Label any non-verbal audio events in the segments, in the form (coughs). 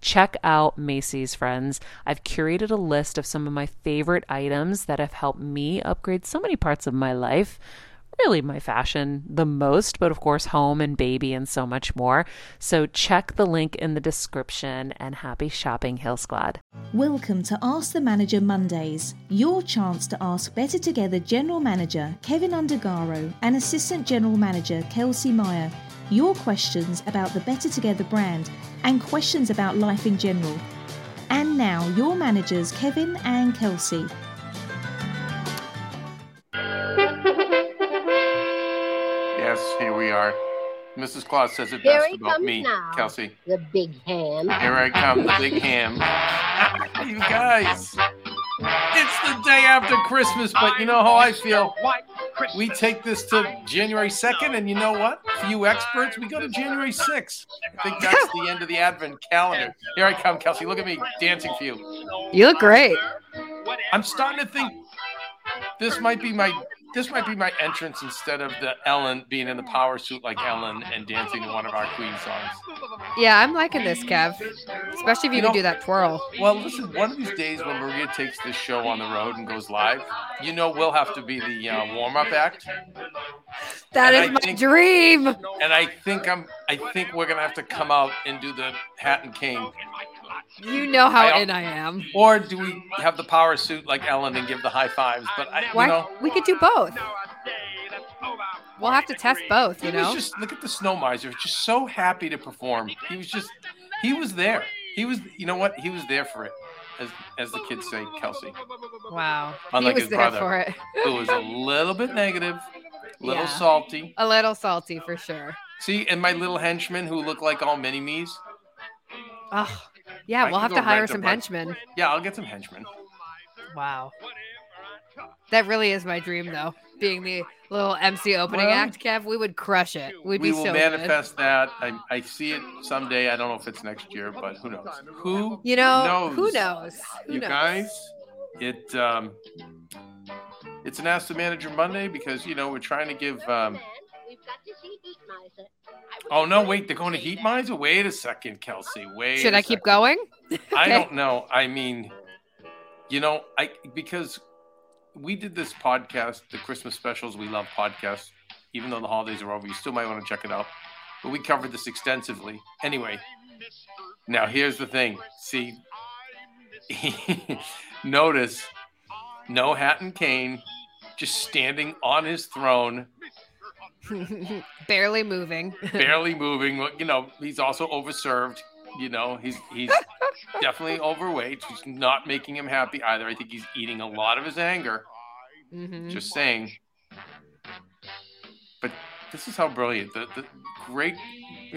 Check out Macy's, friends. I've curated a list of some of my favorite items that have helped me upgrade so many parts of my life. Really, my fashion the most, but of course, home and baby and so much more. So, check the link in the description and happy shopping, Heal Squad. Welcome to Ask the Manager Mondays, your chance to ask Better Together General Manager Kevin Undergaro and Assistant General Manager Kelsey Meyer your questions about the Better Together brand and questions about life in general. And now, your managers, Kevin and Kelsey. Yes, here we are. Mrs. Claus says it Here best about comes me, now. Kelsey. The big ham. Here I come, the big (laughs) ham. (laughs) you guys, it's the day after Christmas, but you know how I feel. We take this to January 2nd, and you know what? For you experts, we go to January 6th. I think that's the end of the Advent calendar. Here I come, Kelsey. Look at me dancing for you. You look great. I'm starting to think this might be my this might be my entrance instead of the Ellen being in the power suit like Ellen and dancing to one of our Queen songs. Yeah, I'm liking this, Kev. Especially if you, You can know- do that twirl. Well, listen, one of these days when Maria takes this show on the road and goes live, you know we'll have to be the uh, warm-up act, That And is I my think- dream. and I think I'm I think we're gonna have to come out and do the hat and cane, You know how I- in I am. or do we have the power suit like Ellen and give the high fives? But I, you Why? know, we could do both. We'll have to test both, you he know? just look at the snow miser, just so happy to perform. He was just he was there. He was you know what? He was there for it, as as the kids say, Kelsey. wow. Unlike he was there brother. for it. Who was a little bit negative, a little Yeah. salty. A little salty for sure. See, and my little henchmen who look like all mini me's. Oh, yeah, I we'll have to hire rent a some bunch. henchmen. Yeah, I'll get some henchmen. Wow. That really is my dream, though. Being the little MC opening Well, act, Kev, we would crush it. We'd we be will so manifest that. I, I see it someday. I don't know if it's next year, but who knows? Who. You know, knows? who knows? Who you knows? guys, it um, it's an Ask the Manager Monday because you know we're trying to give. Um, We've got to see Heat Miser. Oh no, wait, they're going to Heat Miser. Wait a second, Kelsey. Oh, wait. Should I I keep going? (laughs) I don't know. I mean, you know, I because we did this podcast, the Christmas specials. We love podcasts, even though the holidays are over. You still might want to check it out. But we covered this extensively. Anyway, now here's the thing. See, (laughs) notice no hat and cane, just standing on his throne, (laughs) Barely moving. (laughs) barely moving. You know, he's also overserved. You know, he's he's (laughs) definitely overweight, which is not making him happy either. I think he's eating a lot of his anger. Mhm. Just saying. But this is how brilliant the, the great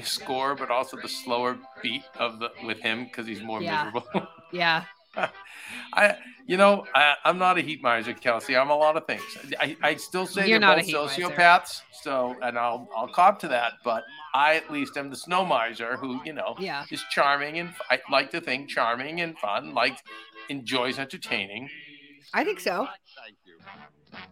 score, but also the slower beat of the with him because he's more Yeah. miserable. Yeah. (laughs) I, you know, I, I'm not a heat miser, Kelsey. I'm a lot of things. I, I still say You're they're both heat miser. sociopaths. So, and I'll I'll cop to that. But I at least am the snow miser who, you know, Yeah. is charming and I like to think charming and fun, like enjoys entertaining. I think so.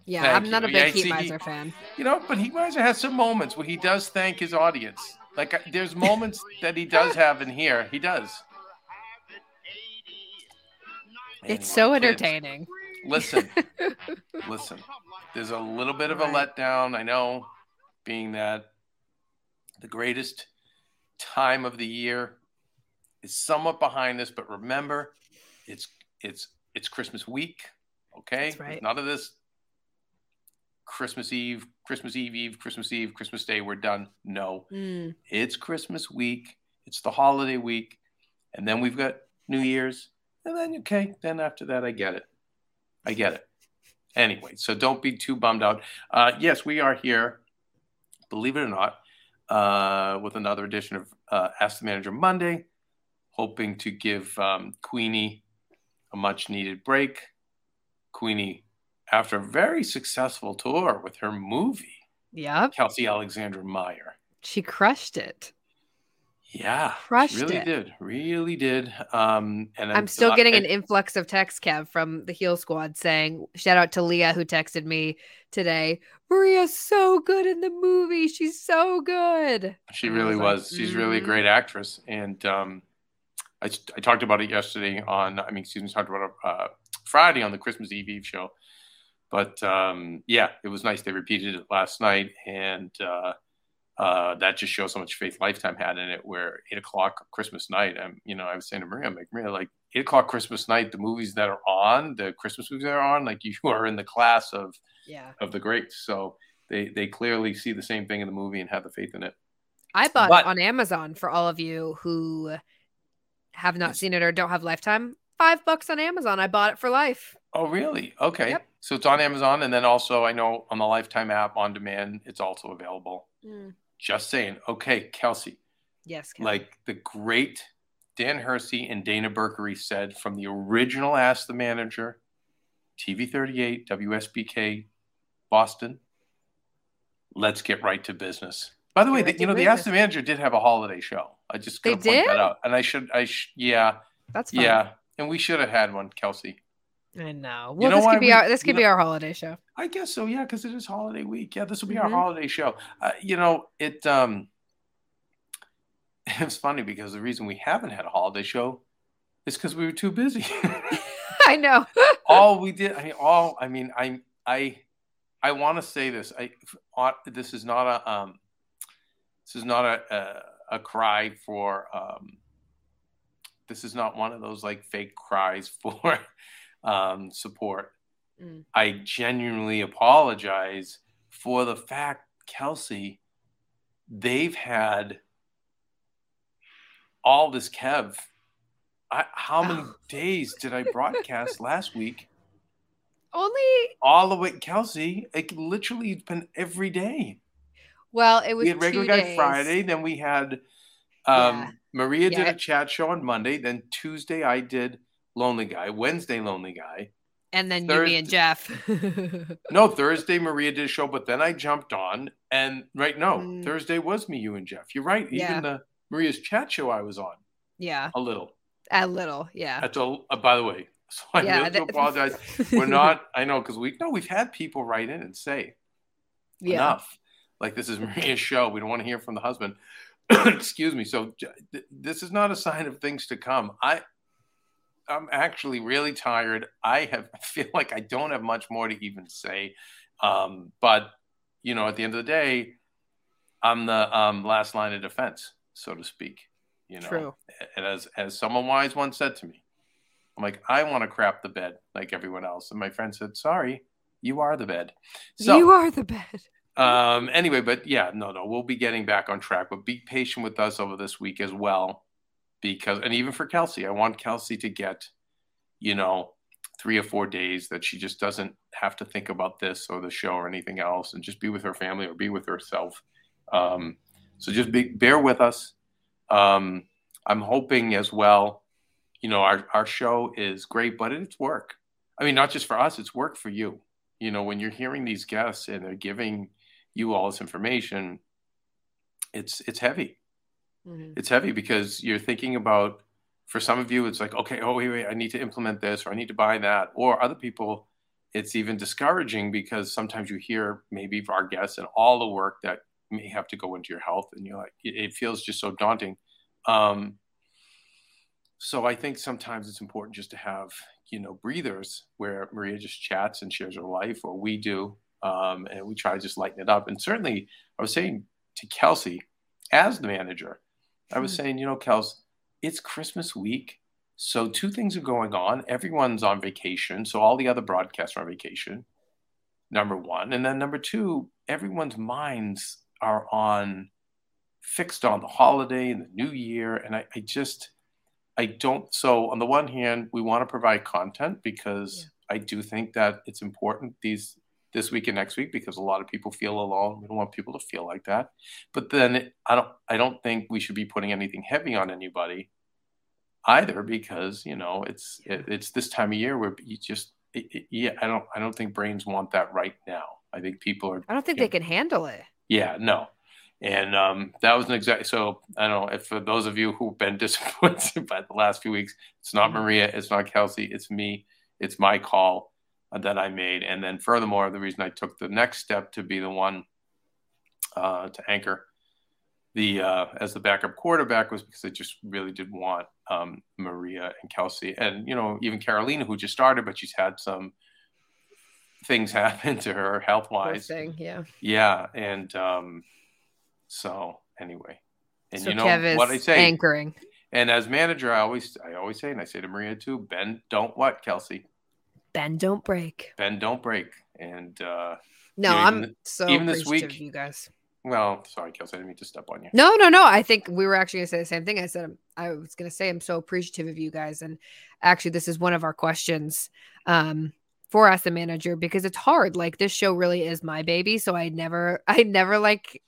Yeah, Thank I'm not a you. big Yeah, Heat see, he- Miser fan. You know, but Heat Miser has some moments where he does thank his audience. Like there's moments that he does have in here. He does. It's so entertaining. Listen, (laughs) listen. There's a little bit of a Right. letdown. I know, being that the greatest time of the year is somewhat behind us, but remember, It's it's it's Christmas week. Okay, right. None of this Christmas Eve, Christmas Eve, Eve, Christmas Eve, Christmas Day. We're done. No, Mm. it's Christmas week. It's the holiday week, and then we've got New Year's, and then okay, then after that, I get it. I get it. Anyway, so don't be too bummed out. Uh, yes, we are here, believe it or not, uh, with another edition of uh, Ask the Manager Monday, hoping to give um, Queenie a much needed break. Queenie, after a very successful tour with her movie, Yep. Kelsey Alexandra Meyer. She crushed it. Yeah, Crushed really it. did, really did. Um, and I'm still uh, getting an influx of text, Kev, from the Heal Squad saying, shout out to Leah who texted me today. Maria's so good in the movie. She's so good. She I really like, was. She's really a "Mhm." great actress, and um, I, I talked about it yesterday on. I mean, excuse me, talked about it uh, Friday on the Christmas Eve Eve show. But um, yeah, it was nice. They repeated it last night, and uh, uh, that just shows how much faith Lifetime had in it. Where eight o'clock Christmas night, I'm, you know, I was saying to Maria, I'm like, Maria, like eight o'clock Christmas night, the movies that are on, the Christmas movies that are on, like (laughs) you are in the class of Yeah. of the greats. So they they clearly see the same thing in the movie and have the faith in it. I bought But- on Amazon for all of you who have not seen it or don't have Lifetime. Five bucks on Amazon. I bought it for life. Oh, really? Okay. Yep. So it's on Amazon, and then also I know on the Lifetime app on demand, it's also available. Just saying. Okay, Kelsey, Yes. Kev. like the great Dan Hersey and Dana Burkery said from the original Ask the Manager, TV 38, WSBK, Boston. Let's get right to business. By the way, the, you know, the. Ask the Manager did have a holiday show. I just They gotta point that out, and I should, I sh- yeah, That's fine. yeah, and we should have had one, Kelsey. I know. You know this could be we- our this could know- be our holiday show. I guess so, yeah, because it is holiday week. Yeah, this will be Mhm. our holiday show. Uh, you know, it um (laughs) it's funny because the reason we haven't had a holiday show is because we were too busy. (laughs) (laughs) I know. all we did, I mean, all I mean, I I I want to say this. I uh, this is not a um this is not a a, a cry for um this is not one of those like fake cries for um support. Mm. I genuinely apologize for the fact, Kelsey, they've had all this Kev. I, how many Oh. (laughs) days did I broadcast last week? Only All the way, Kelsey. It literally been every day. well, it was We had regular guy days. Friday, then we had um, Yeah. Maria did a chat show on Monday. Then Tuesday I did Lonely Guy. Wednesday Lonely Guy. and then you, me, and Jeff. (laughs) No, Thursday Maria did a show, but then I jumped on, and right, no, Mm. Thursday was me, you, and Jeff. You're right. Yeah. Even the Maria's chat show I was on yeah, a little. a little. Yeah. That's a. Uh, by the way, (laughs) so I yeah. really do that- apologize. (laughs) We're not. I know because we no, we've had people write in and say yeah. enough. Like this is Maria's show. We don't want to hear from the husband. (coughs) Excuse me. So th- this is not a sign of things to come. I. I'm actually really tired. I have (laughs) I feel like I don't have much more to even say. Um, but you know, at the end of the day, I'm the um, last line of defense, so to speak. You know, True. and as as someone wise once said to me, I'm like, I want to crap the bed like everyone else, and my friend said, "Sorry, you are the bed." So, you are the bed. um, anyway, but yeah, no, no, we'll be getting back on track, but be patient with us over this week as well, because and even for Kelsey, I want Kelsey to get, you know, three or four days that she just doesn't have to think about this or the show or anything else, and just be with her family or be with herself. Um, so just be, bear with us. Um, I'm hoping as well. You know, our our show is great, but it's work. I mean, not just for us; it's work for you. You know, when you're hearing these guests and they're giving you all this information, it's it's heavy. Mhm. It's heavy because you're thinking about. For some of you, it's like, okay, oh wait, wait, I need to implement this or I need to buy that. Or other people, it's even discouraging because sometimes you hear maybe our guests and all the work that may have to go into your health, and you're like, it, it feels just so daunting. Um, so I think sometimes it's important just to have, you know, breathers where Maria just chats and shares her life, or we do, um, and we try to just lighten it up. And certainly, I was saying to Kelsey, as the manager, I was Hmm. saying, you know, Kels, it's Christmas week, So two things are going on. Everyone's on vacation, so all the other broadcasts are on vacation. Number one, and then number two, everyone's minds are on fixed on the holiday and the new year, and I, I just I don't. So on the one hand, we want to provide content because yeah. I do think that it's important these this week and next week because a lot of people feel alone. We don't want people to feel like that. But then I don't I don't think we should be putting anything heavy on anybody either because you know it's it, it's this time of year where you just it, it, yeah I don't I don't think brains want that right now. I think people are. I don't think they know, can handle it. Yeah, no. And um, that was an exact. So I don't know if for those of you who've been (laughs) disappointed by the last few weeks, it's not mm-hmm. Maria, it's not Kelsey, it's me. It's my call that I made. And then furthermore, the reason I took the next step to be the one uh, to anchor the uh, as the backup quarterback was because I just really did want um, Maria and Kelsey and you know even Carolina who just started, but she's had some things (laughs) happen to her health wise. Yeah. Yeah, and um, so anyway, and so you know Kev what I say, anchoring. And as manager, I always I always say, and I say to Maria too, Ben, don't what Kelsey Bend don't break. Bend don't break. And uh no, I'm so even this week, you guys. Well, sorry, Kelsey, I didn't mean to step on you. No, no, no. I think we were actually gonna say the same thing. I said I was gonna say I'm so appreciative of you guys, and actually, this is one of our questions um, for us, the manager, because it's hard. Like this show really is my baby, so I never, (laughs) I never like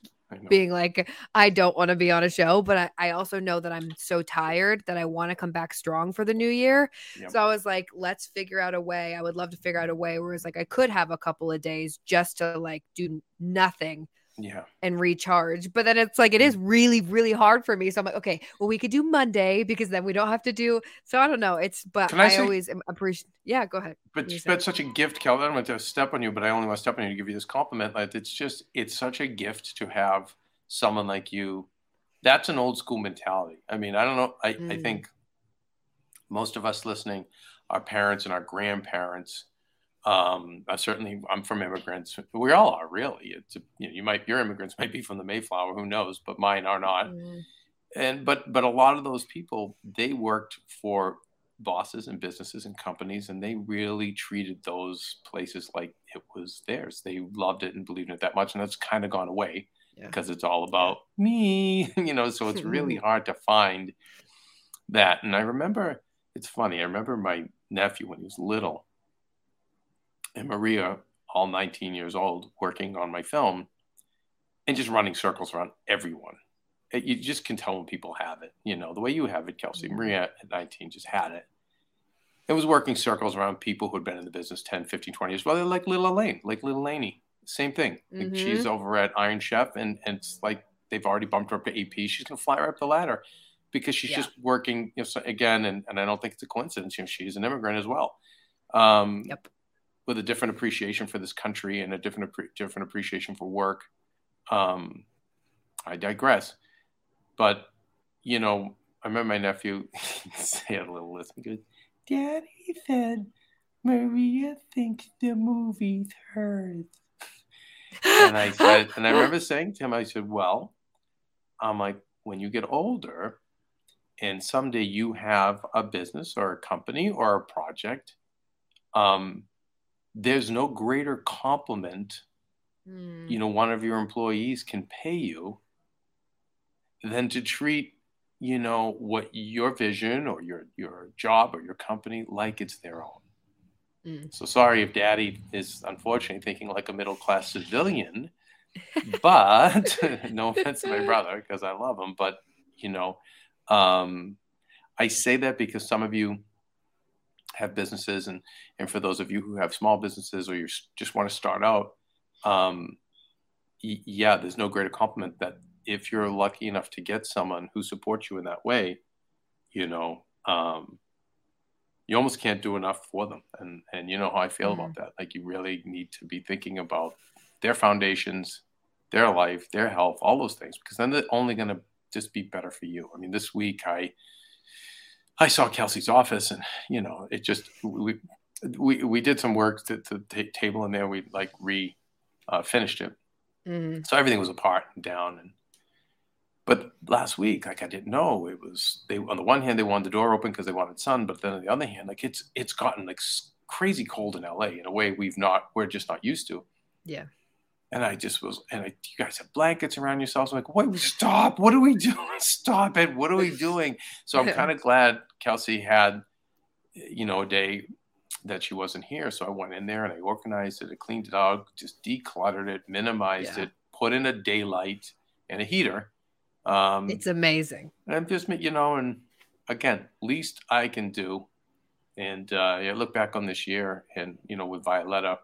being like, I don't want to be on a show, but I, I also know that I'm so tired that I want to come back strong for the new year. Yep. So I was like, let's figure out a way. I would love to figure out a way where it's like I could have a couple of days just to like do nothing yeah. and recharge but then it's like it is really really hard for me. So i'm like okay well we could do monday because then we don't have to do so i don't know. It's but i, I say, always appreciate yeah go ahead. But you've been such a gift kevin i don't want to step on you but i only want to step on you to give you this compliment like it's just it's such a gift to have someone like you. That's an old school mentality. I mean i don't know i, mm. I think most of us listening our parents and our grandparents um, I certainly, I'm from immigrants. We all are really. It's you, know, you might your immigrants (laughs) might be from the Mayflower, who knows? But mine are not. Mm. And but but a lot of those people they worked for bosses and businesses and companies, and they really treated those places like it was theirs. They loved it and believed in it that much, and that's kind of gone away yeah. because it's all about me, (laughs) you know. So it's really (laughs) hard to find that. And I remember, it's funny. I remember my nephew when he was little and Maria, all 19 years old, working on my film and just running circles around everyone. It, you just can tell when people have it, you know, the way you have it, Kelsey. Mm-hmm. Maria at 19 just had it. It was working circles around people who had been in the business 10, 15, 20 years. Well, they're like little Elaine, like little Laney. Same thing. Mm-hmm. she's over at Iron Chef, and, and it's like they've already bumped her up to AP. She's going to fly her up the ladder because she's yeah. just working, you know, so again, and, and I don't think it's a coincidence. You know, she's an immigrant as well. Um, yep with a different appreciation for this country and a different different appreciation for work. Um, I digress, but you know, I remember my nephew (laughs) say a little list. He goes, "Daddy said Maria thinks the movie's hers." and I said, and I remember saying to him, I said, "Well, I'm like, when you get older, and someday you have a business or a company or a project." Um, there's no greater compliment mm. you know one of your employees can pay you than to treat you know what your vision or your your job or your company like it's their own mm. so sorry if daddy is unfortunately thinking like a middle class civilian (laughs) but (laughs) no (laughs) offense to my brother because i love him but you know um, i say that because some of you have businesses and and for those of you who have small businesses or you just want to start out um, yeah there's no greater compliment that if you're lucky enough to get someone who supports you in that way you know um, you almost can't do enough for them. And and you know how i feel mm-hmm. about that. Like you really need to be thinking about their foundations their life their health all those things because then they're only going to just be better for you. I mean this week i I saw Kelsey's office, and you know, it just we we we did some work to the t- table in there. We like re uh, finished it, mm-hmm. so everything was apart and down. And But last week, like I didn't know it was they. On the one hand, they wanted the door open because they wanted sun, but then on the other hand, like it's it's gotten like crazy cold in LA in a way we've not we're just not used to. Yeah. And I just was, and I, you guys have blankets around yourselves. I'm like, wait, stop! What are we (laughs) doing? Stop it! What are we doing? So I'm kind of (laughs) glad Kelsey had, you know, a day that she wasn't here. So I went in there and I organized it, I cleaned it out, just decluttered it, minimized yeah. it, put in a daylight and a heater. Um, it's amazing. And just, you know, and again, least I can do. And uh, I look back on this year and, you know, with Violetta,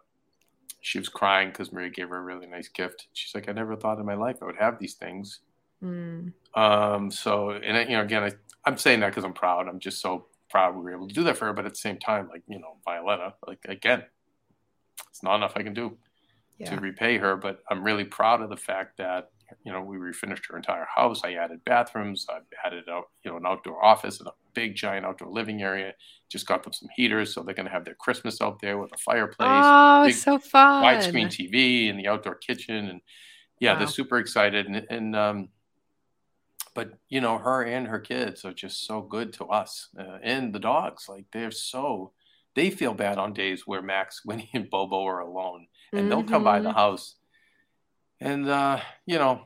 she was crying because Maria gave her a really nice gift. She's like, I never thought in my life I would have these things. Mm. Um, so, and you know, again, I, I'm saying that because I'm proud. I'm just so proud we were able to do that for her. But at the same time, like you know, Violetta, like again, it's not enough I can do yeah. to repay her. But I'm really proud of the fact that you know we refinished her entire house. I added bathrooms. I added out you know an outdoor office and a big giant outdoor living area. Just got them some heaters, so they're going to have their Christmas out there with a fireplace. Oh, big, so fun! Widescreen TV and the outdoor kitchen, and yeah, wow. they're super excited. And, and um, but you know her and her kids are just so good to us uh, and the dogs like they're so they feel bad on days where max (laughs) winnie and bobo are alone and mm-hmm. they'll come by the mm-hmm. house and uh, you know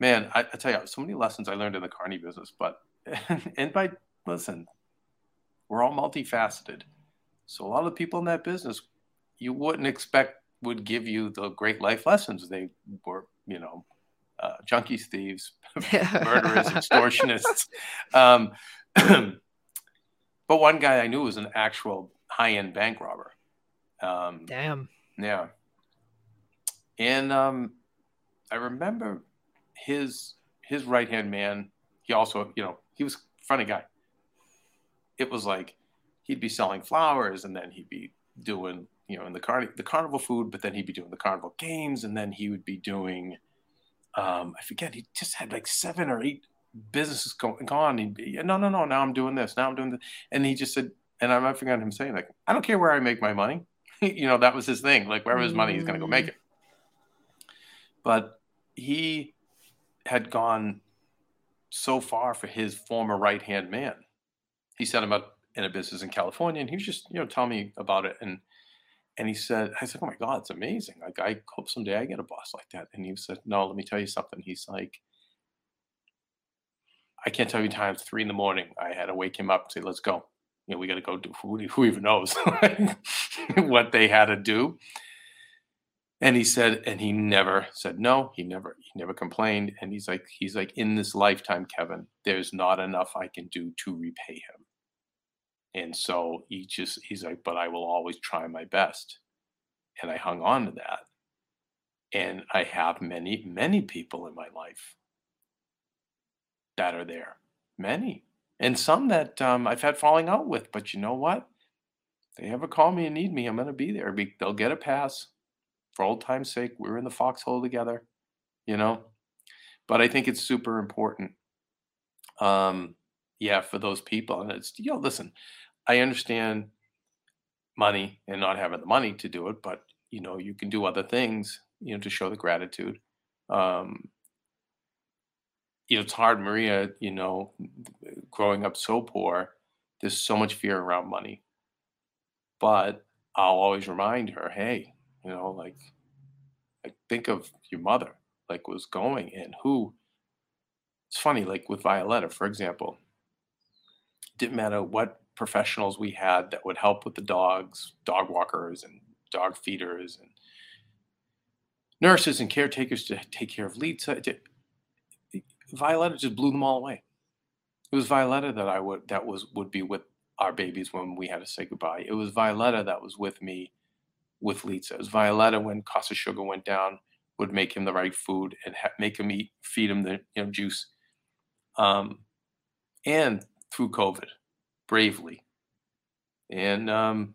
man I, I, tell you so many lessons i learned in the carney business but (laughs) and by listen we're all multifaceted so a lot of people in that business you wouldn't expect would give you the great life lessons they were you know uh, junkies, thieves, (laughs) murderers, extortionists. Um, (clears throat) but one guy I knew was an actual high end bank robber. Um, Damn. Yeah. And um, I remember his his right hand man. He also, you know, he was funny guy. It was like he'd be selling flowers, and then he'd be doing, you know, in the car the carnival food, but then he'd be doing the carnival games, and then he would be doing um, I forget, he just had like seven or eight businesses going on. He'd be, no, no, no, now I'm doing this, now I'm doing this. And he just said, and I forgot him saying, like, I don't care where I make my money. (laughs) you know, that was his thing. Like, wherever his money, he's going to go make it. But he had gone so far for his former right hand man. He set him up in a business in California, and he was just, you know, telling me about it. And and he said, I said, Oh my God, it's amazing. Like, I hope someday I get a boss like that. And he said, No, let me tell you something. He's like, I can't tell you times three in the morning. I had to wake him up and say, Let's go. You know, we got to go do who, who even knows (laughs) what they had to do. And he said, and he never said no. He never, he never complained. And he's like, he's like, in this lifetime, Kevin, there's not enough I can do to repay him. And so he just, he's like, but I will always try my best. And I hung on to that. And I have many, many people in my life that are there. Many. And some that um, I've had falling out with. But you know what? They ever call me and need me, I'm going to be there. They'll get a pass. For old time's sake, we're in the foxhole together, you know? But I think it's super important. Um, yeah, for those people. And it's, you know, listen, I understand money and not having the money to do it, but you know, you can do other things, you know, to show the gratitude. Um, you know, it's hard, Maria, you know, growing up so poor, there's so much fear around money. But I'll always remind her, hey, you know, like, like think of your mother, like was going and who. It's funny, like with Violetta, for example, didn't matter what professionals we had that would help with the dogs, dog walkers and dog feeders and nurses and caretakers to take care of Lisa. Violetta just blew them all away. It was Violetta that I would that was would be with our babies when we had to say goodbye. It was Violetta that was with me with Lisa. It was Violetta when cost of sugar went down would make him the right food and ha- make him eat, feed him the you know juice. Um, and through COVID, bravely. And um,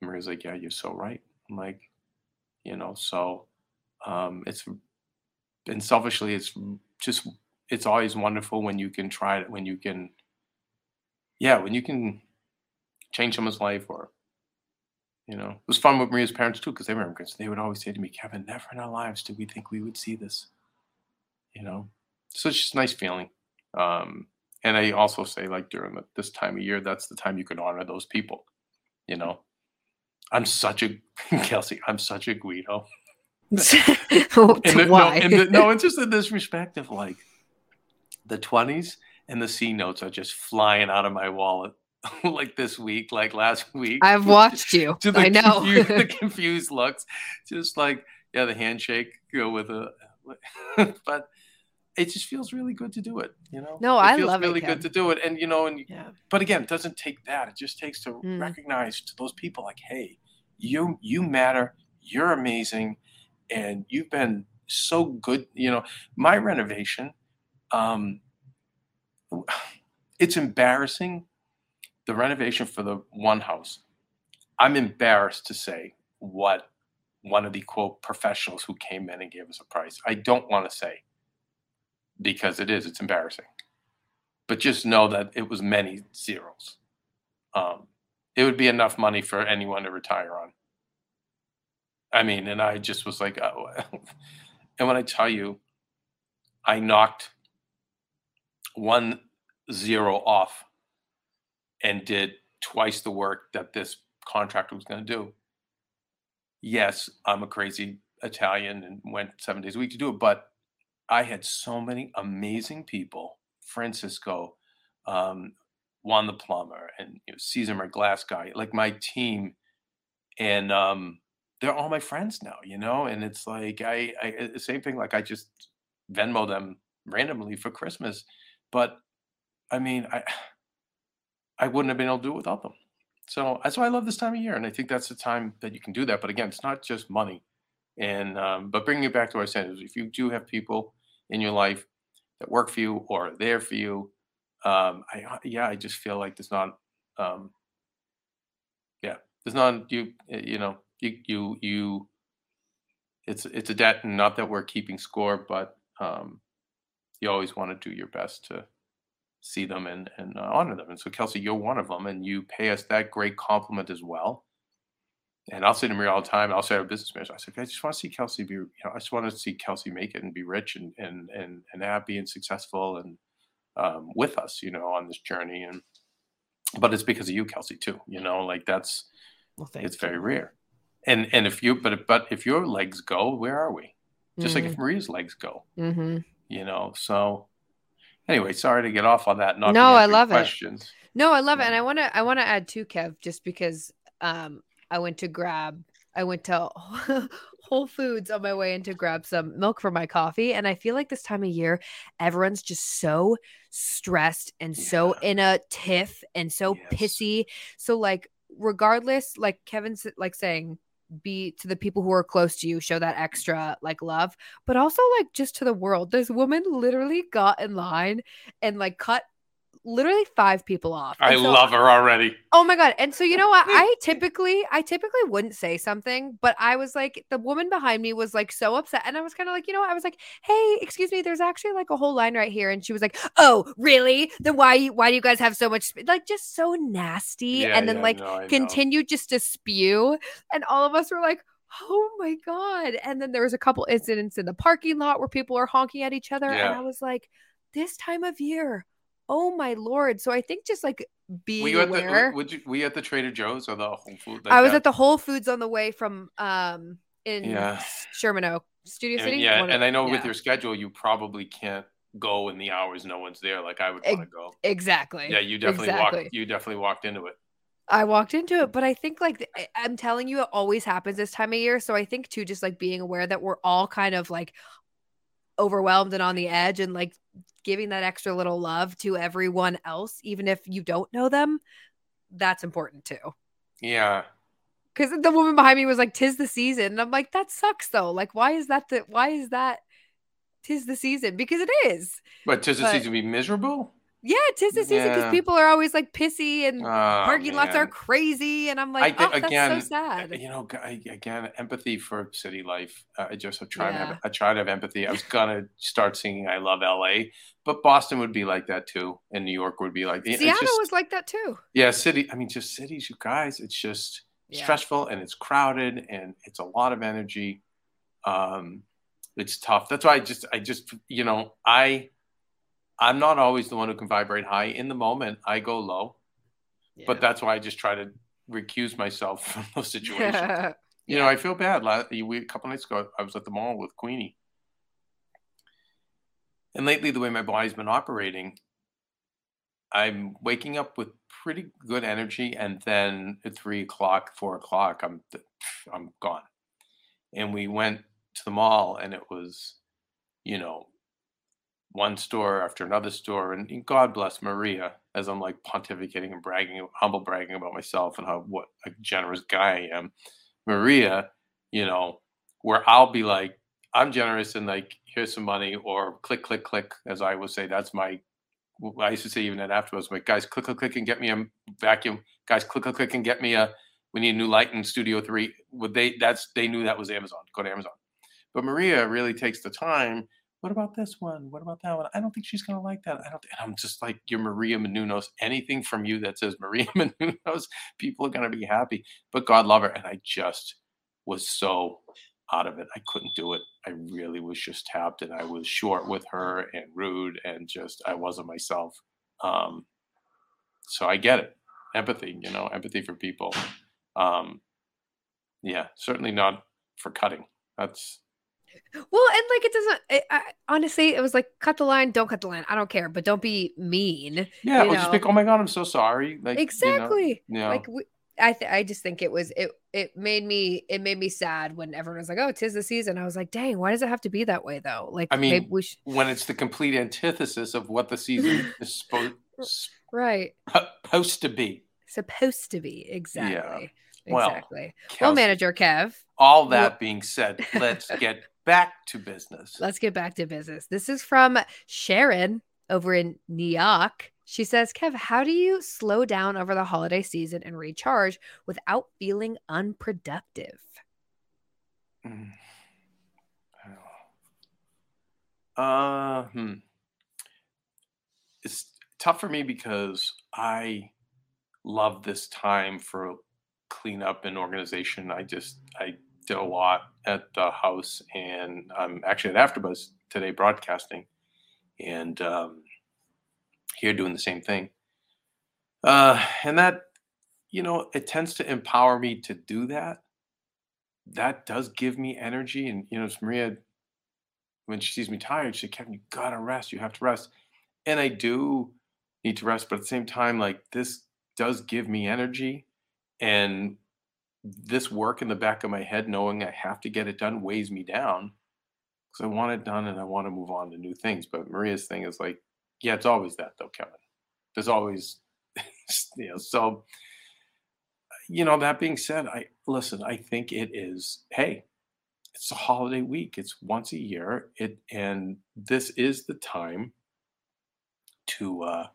Maria's like, Yeah, you're so right. I'm like, you know, so um, it's and selfishly, it's just it's always wonderful when you can try it, when you can, yeah, when you can change someone's life or you know, it was fun with Maria's parents too because they were immigrants. They would always say to me, "Kevin, never in our lives did we think we would see this." You know, so it's just a nice feeling. Um, and I also say like during the, this time of year, that's the time you can honor those people. You know, I'm such a (laughs) Kelsey. I'm such a Guido. (laughs) Oh, the- no, Why? and the- no, (laughs) it's just in this respect of like the 20s and the C notes are just flying out of my wallet (laughs) like this week, like last week. I've watched you. (laughs) to (laughs) the I know. confused, the confused looks, just like yeah, the handshake you know, with a, but it just feels really good to do it. You know, No, it I feels love it, really Kev. good to do it, and you know, and yeah. but again, it doesn't take that. It just takes to Mm. recognize to those people like, hey, you you matter, you're amazing, and you've been so good. You know, my renovation, um, (sighs) it's embarrassing. The renovation for the one house, I'm embarrassed to say what one of the quote professionals who came in and gave us a price. I don't want to say because it is. It's embarrassing but just know that it was many zeros. Um, it would be enough money for anyone to retire on. I mean, and I just was like, oh. (laughs) and when I tell you, I knocked one zero off and did twice the work that this contractor was going to do. Yes, I'm a crazy Italian and went seven days a week to do it, but I had so many amazing people Francisco, um, Juan the plumber, and you know, Caesar my glass guy, like my team, and um, they're all my friends now, you know. And it's like I, I same thing. Like I just Venmo them randomly for Christmas, but I mean, I I wouldn't have been able to do it without them. So that's why I love this time of year, and I think that's the time that you can do that. But again, it's not just money. And um, but bringing it back to what I said if you do have people in your life that work for you or are there for you. Um, I uh, yeah, I just feel like there's not, um, yeah, there's not you uh, you know you you you. It's it's a debt, and not that we're keeping score, but um, you always want to do your best to see them and and uh, honor them. And so, Kelsey, you're one of them, and you pay us that great compliment as well. And I'll say to Maria all the time, I'll say to our business manager, I said, I just want to see Kelsey be, you know, I just want to see Kelsey make it and be rich and and and, and happy and successful and um, with us, you know, on this journey. And but it's because of you, Kelsey, too. You know, like that's Well, it's very rare. And and if you but but if your legs go, where are we? Just like Mm-hmm. if Maria's legs go, hmm you know. So anyway, sorry to get off on that. Not No, I love it. questions. No, I love it, and I want to. I want to add too, Kev, just because um, I went to grab. I went to (laughs) Whole Foods on my way in to grab some milk for my coffee, and I feel like this time of year, everyone's just so stressed and so in a tiff and so Yes. pissy. So like, regardless, like Kevin's like saying. Be to the people who are close to you, show that extra like love, but also like just to the world. This woman literally got in line and like cut literally five people off. I so- love her already. Oh my god! And so you know what? I (laughs) typically, I typically wouldn't say something, but I was like, the woman behind me was like so upset, and I was kind of like, you know, what? I was like, hey, excuse me, there's actually like a whole line right here, and she was like, oh, really? Then why, you- why do you guys have so much? sp-" Like, just so nasty, Yeah, and then yeah, like no, continued just to spew, and all of us were like. Oh my god. And then there was a couple incidents in the parking lot where people are honking at each other and I was like this time of year. Oh my lord. So I think just like be Were you at aware. the would you, were you at the Trader Joe's or the Whole Food? I was at the Whole Foods on the way from um in Yeah. Sherman Oak, Studio and, City. yeah, One of- and I know yeah. with your schedule, you probably can't go in the hours no one's there. Like I would want to go. exactly. Yeah, you definitely exactly. walked. You definitely walked into it. I walked into it, but I think like I'm telling you, it always happens this time of year. So I think too, just like being aware that we're all kind of like overwhelmed and on the edge, and like giving that extra little love to everyone else, even if you don't know them, that's important too. Yeah, Because the woman behind me was like, "Tis the season," and I'm like, "That sucks though. Like, why is that? The why is that? Tis the season because it is." but tis the But- to be miserable? Yeah, tis the season because Yeah. people are always like pissy and Oh, parking lots are crazy, and I'm like, think oh, that's again, so sad. you know, I- again, empathy for city life. Uh, I just have tried to Yeah. have. I try to have empathy. I was (laughs) gonna start singing "I Love L.A.," but Boston would be like that too, and New York would be like. Seattle just- was like that too. Yeah, city. I mean, just cities, you guys. It's just Yeah. stressful and it's crowded and it's a lot of energy. Um, it's tough. That's why I just, I just, you know, I I'm not always the one who can vibrate high. In the moment, I go low, but that's why I just try to recuse myself (laughs) from those situations. (laughs) You know, I feel bad. Last we, a couple nights ago, I was at the mall with Queenie, and lately, the way my body's been operating, I'm waking up with pretty good energy, and then at three o'clock, four o'clock, I'm I'm gone. And we went to the mall, and it was, you know, one store after another store, and God bless Maria, as I'm like pontificating and bragging, humble bragging about myself and how what a generous guy I am. Maria, you know, where I'll be like, I'm generous and like, here's some money, or click, click, click, as I would say, that's my. I used to say even that afterwards, like, guys, click, click, click, and get me a vacuum. Guys, click, click, click, and get me a. We need a new light in Studio Three. Would they? That's they knew that was Amazon. Go to Amazon. But Maria really takes the time. What about this one? What about that one? I don't think she's gonna like that. I don't. And I'm just like, you're Maria Menounos. Anything from you that says Maria (laughs) Menounos, people are gonna be happy. But God love her, and I just was so out of it. I couldn't do it. I really was just tapped, and I was short with her and rude, and just I wasn't myself. Um, so I get it. Empathy, you know, empathy for people. Um, yeah, certainly not for cutting. That's Well, and like it doesn't. It, I, honestly, it was like cut the line, don't cut the line. I don't care, but don't be mean. yeah. You just like, oh my god, I'm so sorry. Like you know, exactly. yeah. Like we, I, th- I just think it was it. It made me it made me sad when everyone was like, "Oh, tis the season." I was like, "Dang, why does it have to be that way though?" Like, I mean, maybe we should, when it's the complete antithesis of what the season (laughs) is supposed right supposed to be. supposed to be exactly Yeah. Well, exactly. Well, Kelsey, manager Kev, all well- that being said, let's get back to business. Let's get back to business. This is from Sharon over in New York. She says, Kev, how do you slow down over the holiday season and recharge without feeling unproductive? Mm. Uh, hmm. It's tough for me because I love this time for cleanup and organization. I just I did a lot at the house, and I'm actually at AfterBuzz today broadcasting, and um, here doing the same thing. Uh, and that, you know, it tends to empower me to do that that does give me energy. And you know, Maria, when she sees me tired, she said, Kevin, you gotta rest. You have to rest. And I do need to rest, but at the same time, like this does give me energy. And this work in the back of my head, knowing I have to get it done, weighs me down because I want it done and I want to move on to new things. But Maria's thing is like, yeah, it's always that though, Kevin. There's always, (laughs) you know, so you know, that being said, I listen, I think it is, hey, it's a holiday week. It's once a year. It and this is the time to uh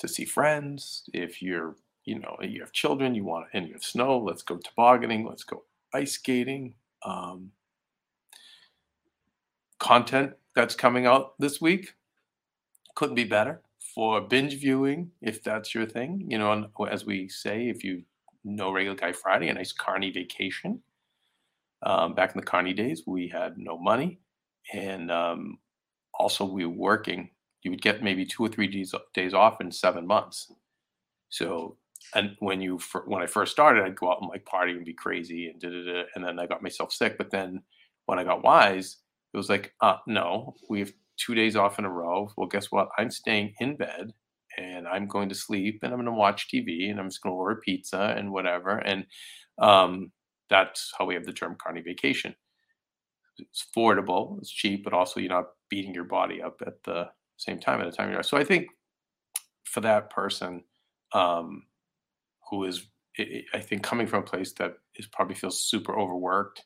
to see friends. If you're, you know, you have children, you want and you have snow, let's go tobogganing, let's go ice skating. Um content that's coming out this week couldn't be better for binge viewing if that's your thing you know as we say if you know regular guy friday a nice carney vacation um, back in the carney days we had no money and um, also we were working you would get maybe two or three days, days off in seven months so and when you when i first started i'd go out and like party and be crazy and da, da, da, and then i got myself sick but then when i got wise it was like uh no we have two days off in a row. Well guess what? I'm staying in bed and i'm going to sleep and i'm going to watch tv and i'm just going to order pizza and whatever and um that's how we have the term carney vacation. It's affordable it's cheap but also you're not beating your body up at the same time at the time you're so i think for that person um who is i I think coming from a place that is probably feels super overworked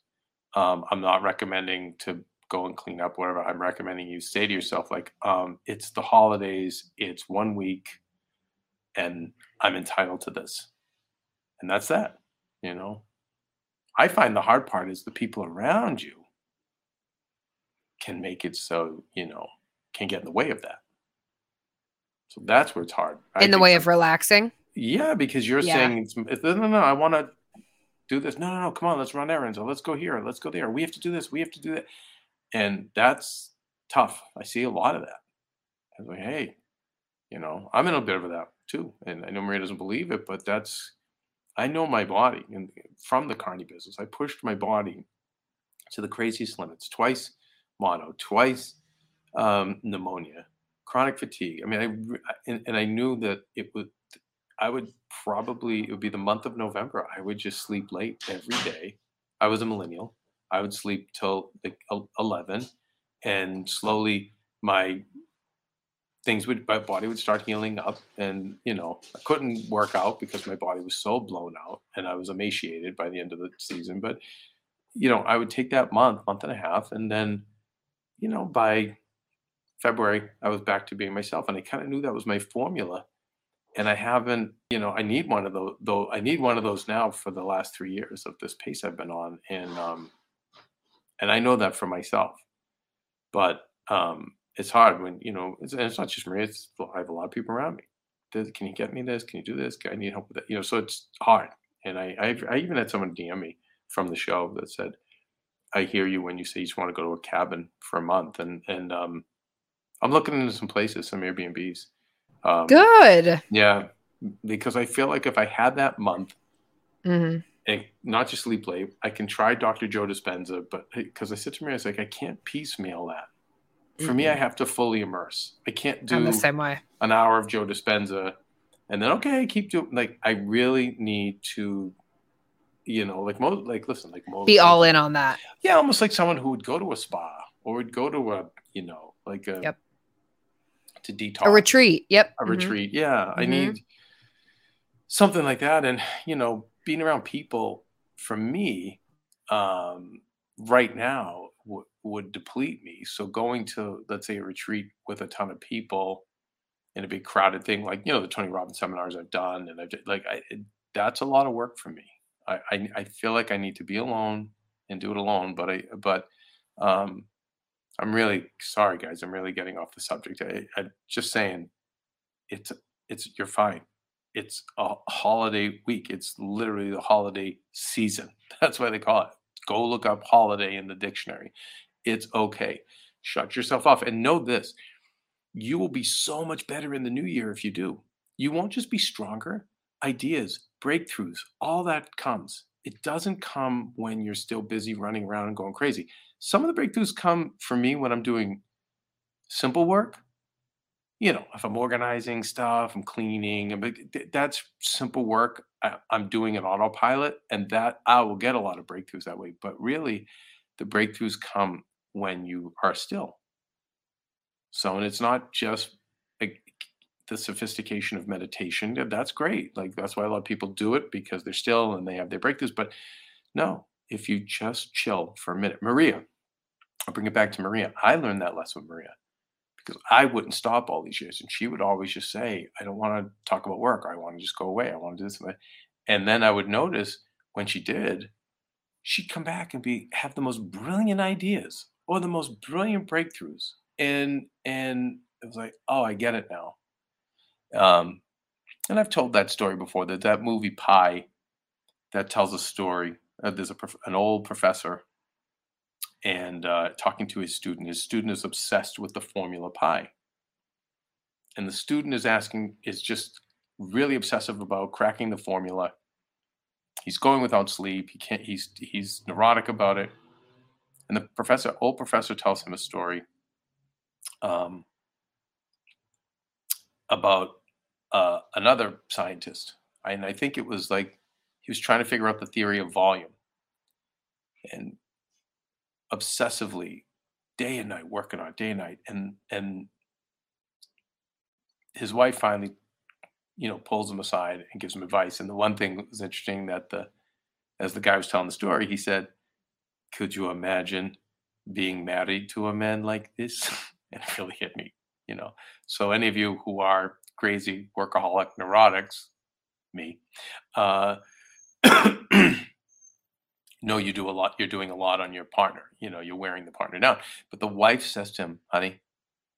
um, i'm not recommending to go and clean up whatever. I'm recommending you say to yourself like um, it's the holidays it's one week and i'm entitled to this. And that's that you know? I find the hard part is the people around you can make it so you know can get in the way of that. So that's where it's hard. I In the way of relaxing. Yeah, because you're Yeah. saying it's, no, no, no. I want to do this. No, no, no. Come on, let's run errands. Or let's go here. Let's go there. We have to do this. We have to do that. And that's tough. I see a lot of that, I was like, hey, you know, I'm in a bit of that too. And I know Maria doesn't believe it, but that's, I know my body. And from the carny business, I pushed my body to the craziest limits twice mono, twice um, pneumonia, chronic fatigue. I mean, I, and, and I knew that it would, I would probably, it would be the month of November. I would just sleep late every day. I was a millennial. I would sleep till like 11 and slowly my things would my body would start healing up and you know i couldn't work out because my body was so blown out and i was emaciated by the end of the season but you know i would take that month month and a half and then you know by february i was back to being myself and i kind of knew that was my formula and i haven't you know i need one of those though i need one of those now for the last three years of this pace i've been on and um and i know that for myself. But um it's hard when you know it's, it's not just me it's i have a lot of people around me. Can you get me this? Can you do this? I need help with that you know so it's hard. And i I've, i even had someone dm me from the show that said i hear you when you say you just want to go to a cabin for a month and and um i'm looking into some places some airbnbs um, good yeah because i feel like if i had that month mm-hmm. and not just sleep late i can try dr joe dispenza but because i said to me i was like i can't piecemeal that for me, I have to fully immerse. I can't do I'm the same way. an hour of Joe Dispenza and then okay, I keep doing like I really need to, you know, like most like listen, like most be all in on that. Yeah, almost like someone who would go to a spa or would go to a, you know, like a yep. To detox. A retreat. Yep. A mm-hmm. retreat. Yeah. Mm-hmm. I need something like that. And you know, being around people for me, um, right now w- would deplete me. So going to let's say a retreat with a ton of people in a big crowded thing, like you know the Tony Robbins seminars I've done, and I've like I, that's a lot of work for me. I, I, I feel like I need to be alone and do it alone, but I but um, I'm really sorry, guys. I'm really getting off the subject. I, I'm just saying, it's it's you're fine. It's a holiday week. It's literally the holiday season. (laughs) That's why they call it. Go look up holiday in the dictionary. It's okay. Shut yourself off and know this you will be so much better in the new year if you do. You won't just be stronger, ideas, breakthroughs, all that comes. It doesn't come when you're still busy running around and going crazy. Some of the breakthroughs come for me when I'm doing simple work. You know, if I'm organizing stuff, I'm cleaning, that's simple work. I'm doing an autopilot, and that I will get a lot of breakthroughs that way. But really, the breakthroughs come when you are still. So, and it's not just the sophistication of meditation. That's great. Like that's why a lot of people do it because they're still and they have their breakthroughs. But no, if you just chill for a minute, Maria, I'll bring it back to Maria. I learned that lesson with Maria because I wouldn't stop all these years, and she would always just say, "I don't want to talk about work. I want to just go away. I want to do this." And then I would notice when she did, she'd come back and be have the most brilliant ideas or the most brilliant breakthroughs. And and it was like, oh, I get it now. Um, and I've told that story before. That that movie Pi that tells a story. Uh, there's a an old professor, and uh, talking to his student. His student is obsessed with the formula pi, and the student is asking is just really obsessive about cracking the formula he's going without sleep. He can't. He's he's neurotic about it. And the professor, old professor, tells him a story um, about uh, another scientist, and I think it was like he was trying to figure out the theory of volume, and obsessively, day and night, working on it, day and night, and and his wife finally you know, pulls him aside and gives him advice. And the one thing that was interesting that the, as the guy was telling the story, he said, "Could you imagine being married to a man like this?" (laughs) and it really hit me, you know. So any of you who are crazy workaholic neurotics, me, uh, (coughs) know you do a lot. You're doing a lot on your partner. You know, you're wearing the partner down. But the wife says to him, "Honey,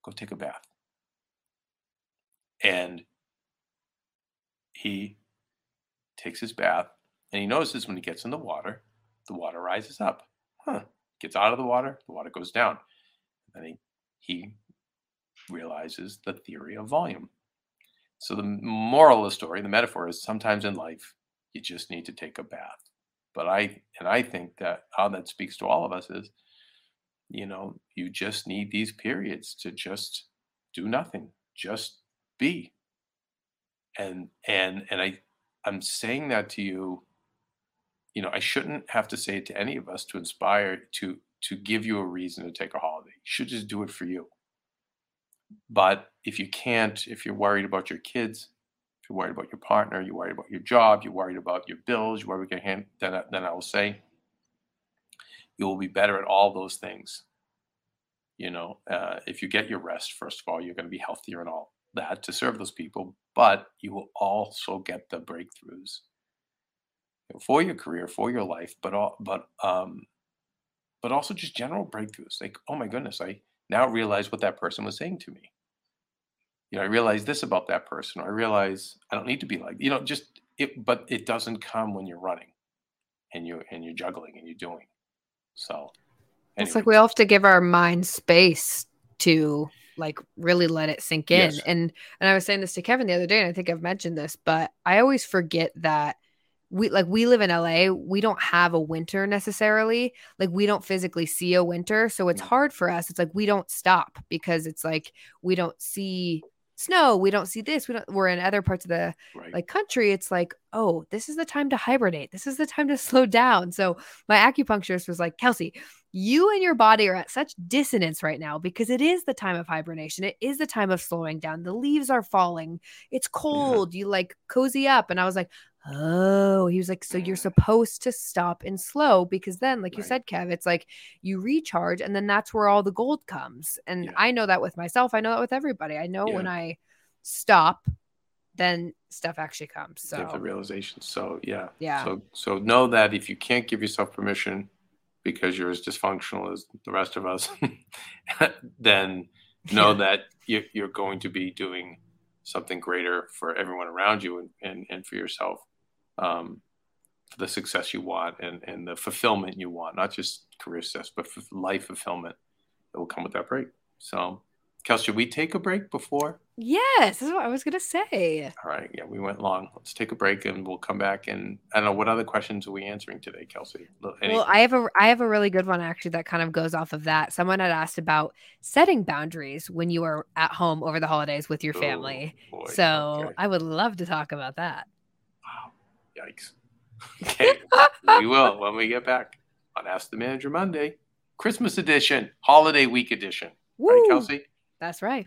go take a bath." And he takes his bath and he notices when he gets in the water, the water rises up. Huh. Gets out of the water, the water goes down. And he, he realizes the theory of volume. So the moral of the story, the metaphor is sometimes in life you just need to take a bath. But I and I think that how that speaks to all of us is, you know, you just need these periods to just do nothing, just be. And and and I I'm saying that to you, you know, I shouldn't have to say it to any of us to inspire to to give you a reason to take a holiday. You should just do it for you. But if you can't, if you're worried about your kids, if you're worried about your partner, you're worried about your job, you're worried about your bills, you're worried about your hand, then, I- then I will say you will be better at all those things. You know, uh, if you get your rest, first of all, you're going to be healthier and all that to serve those people, but you will also get the breakthroughs for your career, for your life, but all, but um, but also just general breakthroughs. Like, oh my goodness, I now realize what that person was saying to me. You know, I realize this about that person, or I realize I don't need to be like, you know, just it, but it doesn't come when you're running and you're and you're juggling and you're doing. So It's like we all have to give our mind space to like really let it sink in. Yes. And and I was saying this to Kevin the other day, and I think I've mentioned this, but I always forget that we like we live in LA, we don't have a winter necessarily. Like we don't physically see a winter. So it's hard for us. It's like we don't stop because it's like we don't see snow, we don't see this, we don't we're in other parts of the right. like country it's like oh this is the time to hibernate this is the time to (laughs) slow down so my acupuncturist was like kelsey you and your body are at such dissonance right now because it is the time of hibernation it is the time of slowing down the leaves are falling it's cold you like cozy up and i was like oh he was like so you're supposed to stop and slow because then like you Right. said kev it's like you recharge and then that's where all the gold comes and Yeah. i know that with myself i know that with everybody i know when i stop then stuff actually comes. You have the realization. So yeah. Yeah. So so know that if you can't give yourself permission because you're as dysfunctional as the rest of us, (laughs) then know Yeah. that you, you're going to be doing something greater for everyone around you and, and, and for yourself um, the success you want and, and the fulfillment you want, not just career success, but life fulfillment that will come with that break. So, Kel, should we take a break before? yes, this is what I was gonna say. All right. Yeah, we went long. Let's take a break and we'll come back. And I don't know what other questions are we answering today, Kelsey. Any- Well, I have a I have a really good one actually that kind of goes off of that. Someone had asked about setting boundaries when you are at home over the holidays with your Oh, family. boy. so Okay. I would love to talk about that. Wow. Yikes. Okay. (laughs) we will when we get back on Ask the Manager Monday, Christmas edition, holiday week edition. Right, Woo! Kelsey? That's right.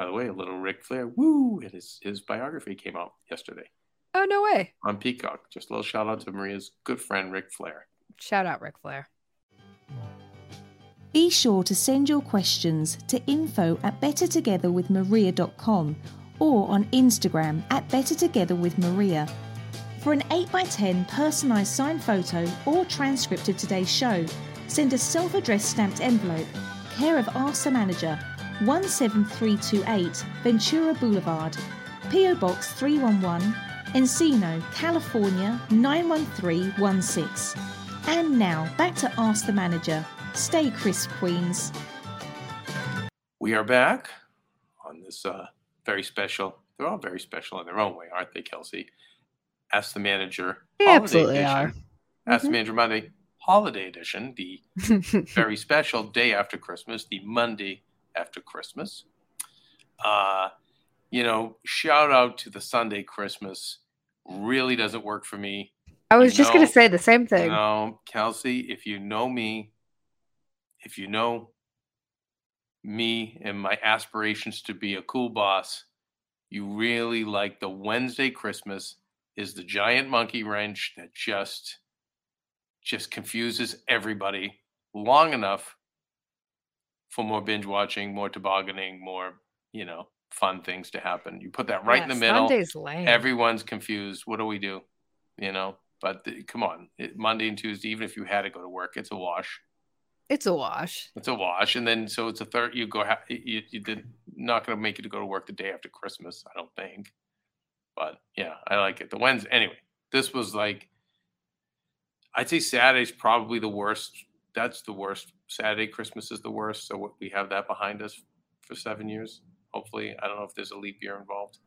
By the way, a little Ric Flair, woo! And his, his biography came out yesterday Oh no way! on Peacock. Just a little shout out to Maria's good friend, Ric Flair. Shout out Ric Flair. Be sure to send your questions to info at bettertogetherwithmaria.com or on Instagram at bettertogetherwithmaria. For an 8x10 personalised signed photo or transcript of today's show, send a self addressed stamped envelope, care of Ask the Manager, 17328 Ventura Boulevard, PO Box 311, Encino, California 91316. And now back to Ask the Manager. Stay crisp, Queens. We are back on this uh, very special. They're all very special in their own way, aren't they, Kelsey? Ask the Manager. They absolutely Edition. are. Ask the Mhm. Manager Monday Holiday Edition, the (laughs) very special day after Christmas, the Monday after Christmas. Uh, you know, shout out to the Sunday Christmas. Really doesn't work for me. I was just gonna say the same thing. No, Kelsey, if you know me, if you know me and my aspirations to be a cool boss, you really like the Wednesday Christmas is the giant monkey wrench that just just confuses everybody long enough for more binge watching, more tobogganing, more, you know, fun things to happen. You put that right in the middle Sunday's lame. everyone's confused. What do we do? You know, but the, come on, it, Monday and Tuesday, even if you had to go to work, it's a wash. it's a wash. It's a wash, and then so it's a third. You go, ha- you, you did not going to make you to go to work the day after Christmas, I don't think. But yeah, I like it. The Wednesday, anyway. This was like, I'd say Saturday's probably the worst. That's the worst. Saturday Christmas is the worst. So we have that behind us for seven years. Hopefully, I don't know if there's a leap year involved.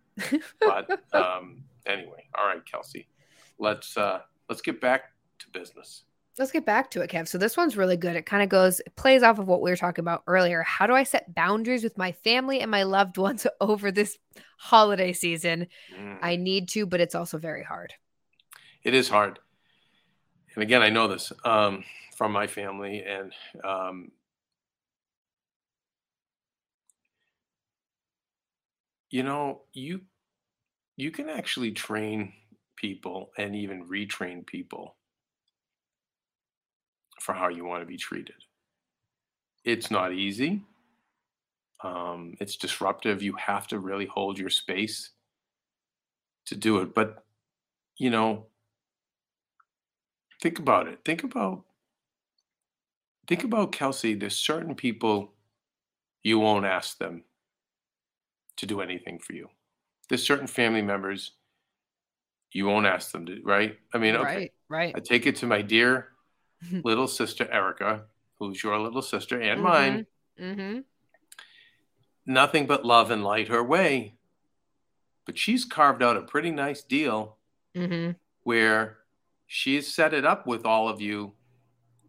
but (laughs) um, anyway, all right, Kelsey, let's uh, let's get back to business. Let's get back to it, Kev. So this one's really good. It kind of goes, it plays off of what we were talking about earlier. How do I set boundaries with my family and my loved ones (laughs) over this holiday season? Mm, I need to, but it's also very hard. it is hard, and again, I know this um, from my family, and um, you know, you you can actually train people and even retrain people for how you want to be treated. It's not easy. Um, it's disruptive. You have to really hold your space to do it. But, you know, think about it. Think about, think about Kelsey. There's certain people you won't ask them to do anything for you. There's certain family members you won't ask them to, right? I mean, okay. Right, right. I take it to my dear (laughs) little sister Erica, who's your little sister and mine. Mm-hmm. Nothing but love and light her way. But she's carved out a pretty nice deal Mm-hmm. where she's set it up with all of you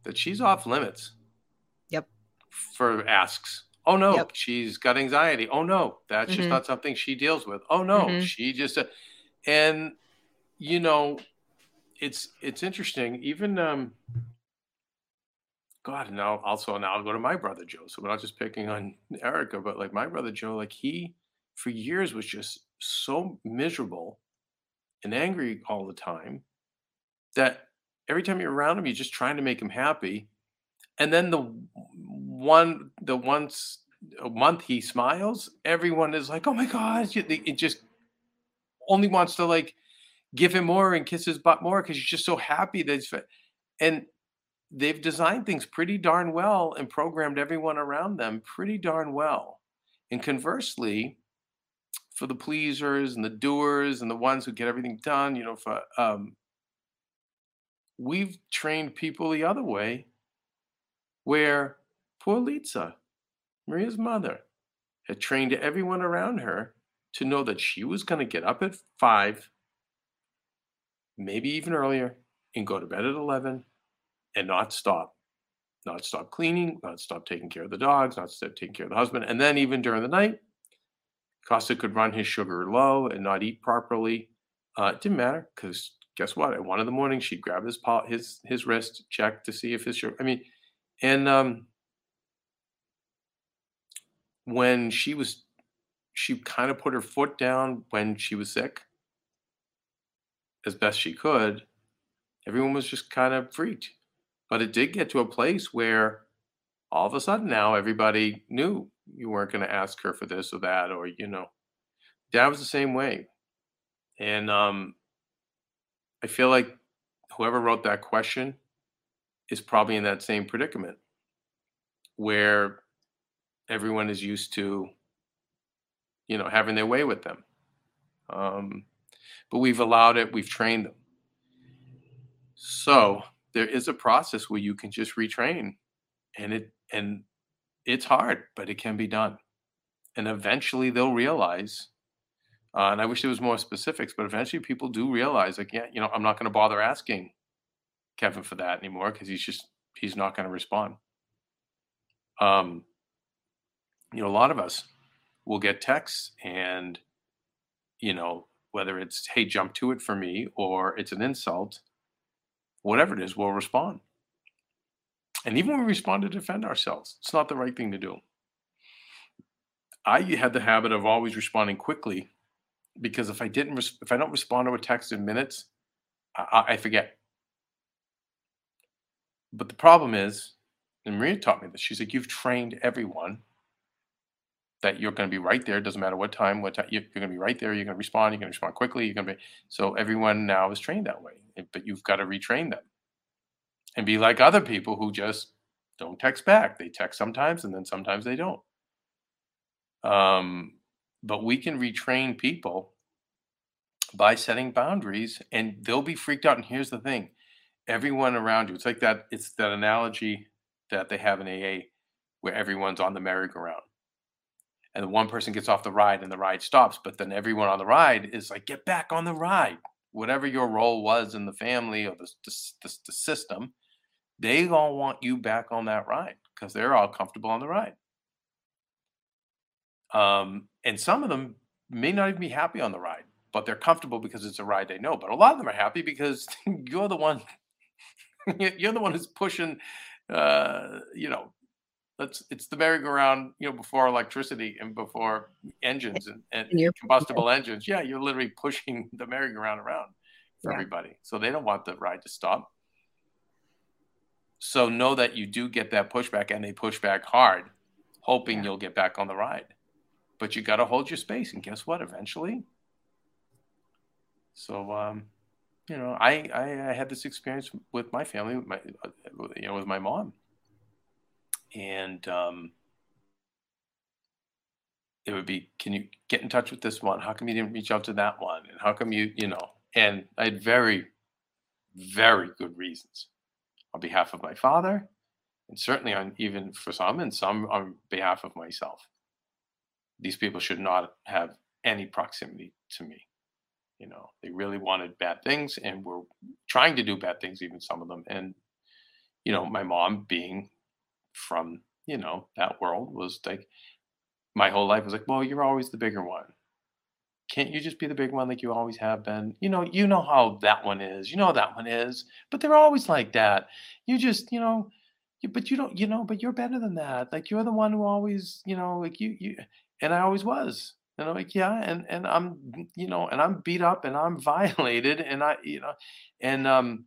that she's off limits. Yep. For asks. Oh no, Yep. she's got anxiety. Oh no, that's just Mhm. not something she deals with. Oh no, Mhm. she just uh, and you know, it's it's interesting. Even um, God, now also now I'll go to my brother Joe. So we're not just picking on (laughs) Erica, but like my brother Joe, like he for years was just so miserable and angry all the time that every time you're around him, you're just trying to make him happy. And then the one the once a month he smiles, everyone is like, "Oh my god!" It just only wants to like give him more and kiss his butt more because he's just so happy that he's fit. And they've designed things pretty darn well and programmed everyone around them pretty darn well. And conversely, for the pleasers and the doers and the ones who get everything done, you know, for um, we've trained people the other way, where poor Lisa, Maria's mother, had trained everyone around her to know that she was going to get up at five, maybe even earlier, and go to bed at 11 and not stop. Not stop cleaning, not stop taking care of the dogs, not stop taking care of the husband. And then even during the night, Costa could run his sugar low and not eat properly. Uh, it didn't matter because guess what? At one in the morning, she'd grab his paw, his his wrist, check to see if his sugar. I mean, and um, when she was, she kind of put her foot down when she was sick, as best she could. Everyone was just kind of freaked, but it did get to a place where all of a sudden now everybody knew you weren't going to ask her for this or that or you know dad was the same way and um i feel like whoever wrote that question is probably in that same predicament where everyone is used to you know having their way with them um but we've allowed it we've trained them so there is a process where you can just retrain and it and it's hard, but it can be done. And eventually they'll realize, uh, and I wish there was more specifics, but eventually people do realize, like, yeah, you know, I'm not going to bother asking Kevin for that anymore because he's just he's not going to respond. Um, you know, a lot of us will get texts, and you know, whether it's "Hey, jump to it for me" or it's an insult, whatever it is, we'll respond. And even when we respond to defend ourselves, it's not the right thing to do. I had the habit of always responding quickly because if I didn't, res- if I don't respond to a text in minutes, I, I forget. But the problem is, and Maria taught me this. She's like, "You've trained everyone that you're going to be right there. Doesn't matter what time, what time you're going to be right there. You're going to respond. You're going to respond quickly. You're going to be so everyone now is trained that way. But you've got to retrain them and be like other people who just don't text back. They text sometimes and then sometimes they don't. Um, but we can retrain people by setting boundaries and they'll be freaked out. And here's the thing everyone around you, it's like that, it's that analogy that they have in AA where everyone's on the merry-go-round. And the one person gets off the ride and the ride stops, but then everyone on the ride is like, get back on the ride. Whatever your role was in the family or the, the, the, the system, they gonna want you back on that ride because they're all comfortable on the ride. Um, and some of them may not even be happy on the ride, but they're comfortable because it's a ride they know. But a lot of them are happy because (laughs) you're the one, (laughs) you're the one who's pushing. Uh, you know, that's it's the merry-go-round. You know, before electricity and before engines and, and, and combustible engines. Yeah, you're literally pushing (laughs) the merry-go-round around for yeah. everybody. So they don't want the ride to stop. So know that you do get that pushback and they push back hard, hoping yeah. you'll get back on the ride. But you got to hold your space. And guess what? Eventually. So, um, you know, I, I, I had this experience with my family, with my, you know, with my mom. And um, it would be, can you get in touch with this one? How come you didn't reach out to that one? And how come you, you know, and I had very, very good reasons on behalf of my father, and certainly on even for some, and some on behalf of myself. These people should not have any proximity to me. You know, they really wanted bad things and were trying to do bad things, even some of them. And, you know, my mom being from, you know, that world was like, my whole life was like, well, you're always the bigger one can't you just be the big one like you always have been? You know, you know how that one is. You know that one is. But they're always like that. You just, you know, but you don't, you know, but you're better than that. Like you're the one who always, you know, like you, you, and I always was. And I'm like, yeah, and and I'm, you know, and I'm beat up and I'm (laughs) violated, and I, you know, and um,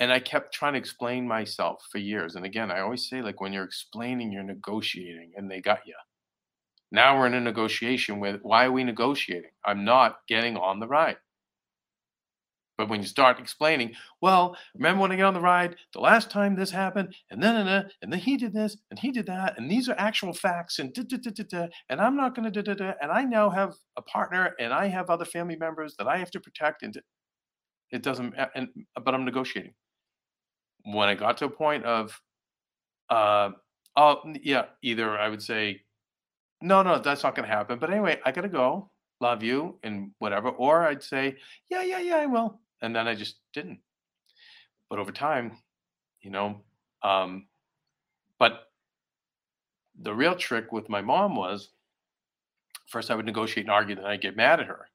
and I kept trying to explain myself for years. And again, I always say, like, when you're explaining, you're negotiating, and they got you. Now we're in a negotiation with why are we negotiating? I'm not getting on the ride. But when you start explaining, well, remember when I got on the ride, the last time this happened, and then, and then, and then he did this, and he did that, and these are actual facts, and da, da, da, da, da, and I'm not going to da, da, da, and I now have a partner, and I have other family members that I have to protect, and it doesn't, and but I'm negotiating. When I got to a point of, uh, oh yeah, either I would say, no, no, that's not going to happen. But anyway, I got to go. Love you and whatever. Or I'd say, yeah, yeah, yeah, I will and then I just didn't. But over time, you know, um, but the real trick with my mom was first I would negotiate and argue, then I'd get mad at her.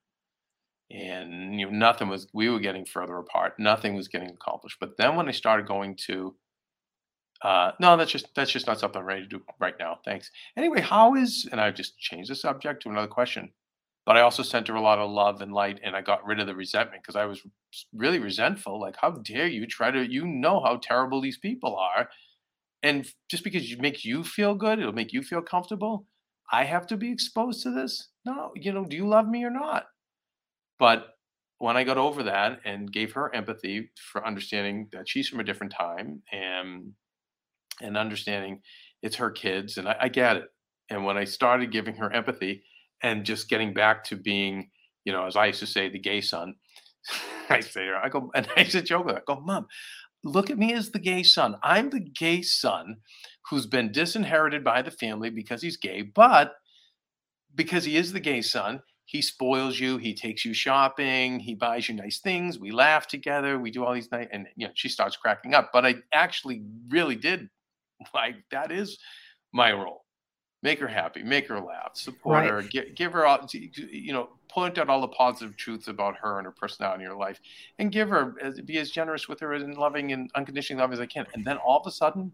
And you know, nothing was we were getting further apart. Nothing was getting accomplished. But then when I started going to uh, no, that's just that's just not something I'm ready to do right now. Thanks. Anyway, how is and I've just changed the subject to another question but I also sent her a lot of love and light, and I got rid of the resentment because I was really resentful. Like, how dare you try to? You know how terrible these people are, and just because it makes you feel good, it'll make you feel comfortable. I have to be exposed to this. No, you know, do you love me or not? But when I got over that and gave her empathy for understanding that she's from a different time and and understanding it's her kids, and I, I get it. And when I started giving her empathy, and just getting back to being, you know, as I used to say, the gay son. (laughs) I say, I go, and (laughs) I said, joke, I go, Mom, look at me as the gay son. I'm the gay son who's been disinherited by the family because he's gay, but because he is the gay son, he spoils you, he takes you shopping, he buys you nice things, we laugh together, we do all these nice and you know, she starts cracking up. But I actually really did like that is my role make her happy, make her laugh, support right. her, give, give her all, you know, point out all the positive truths about her and her personality in her life, and give her be as generous with her and loving and unconditionally love as I can. And then all of a sudden,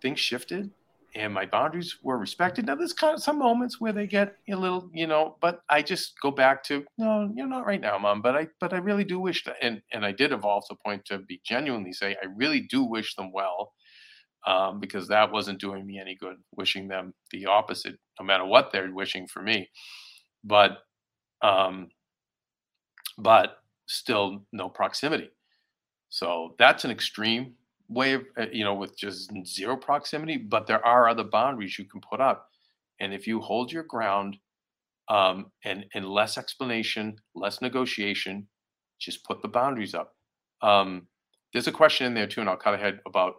things shifted, and my boundaries were respected. Now there's kind of some moments where they get a little, you know, but I just go back to no, you're not right now, mom. But I, but I really do wish that, and and I did evolve to a point to be genuinely say I really do wish them well um, because that wasn't doing me any good, wishing them the opposite, no matter what they're wishing for me. But, um, but still no proximity. So that's an extreme way of, uh, you know, with just zero proximity, but there are other boundaries you can put up. And if you hold your ground um, and, and less explanation, less negotiation, just put the boundaries up. Um, there's a question in there too, and I'll cut ahead about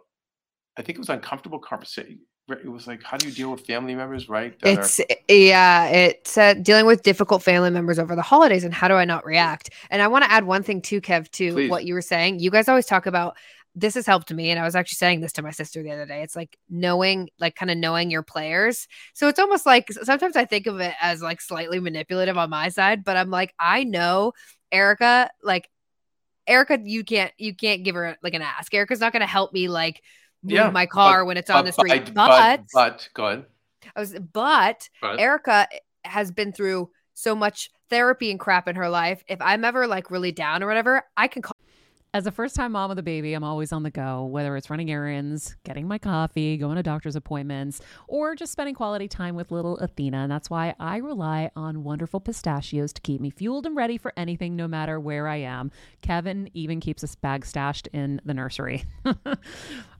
I think it was uncomfortable conversation. It was like, how do you deal with family members, right? It's are- yeah, it's uh, dealing with difficult family members over the holidays, and how do I not react? And I want to add one thing too, Kev, to Please. what you were saying. You guys always talk about this has helped me, and I was actually saying this to my sister the other day. It's like knowing, like, kind of knowing your players. So it's almost like sometimes I think of it as like slightly manipulative on my side, but I'm like, I know Erica, like Erica, you can't you can't give her like an ask. Erica's not going to help me like move yeah, my car but, when it's on the street. But, but, but go ahead. I was, but, but Erica has been through so much therapy and crap in her life. If I'm ever like really down or whatever, I can call. As a first time mom with a baby, I'm always on the go, whether it's running errands, getting my coffee, going to doctor's appointments, or just spending quality time with little Athena. And that's why I rely on wonderful pistachios to keep me fueled and ready for anything, no matter where I am. Kevin even keeps a bag stashed in the nursery. (laughs)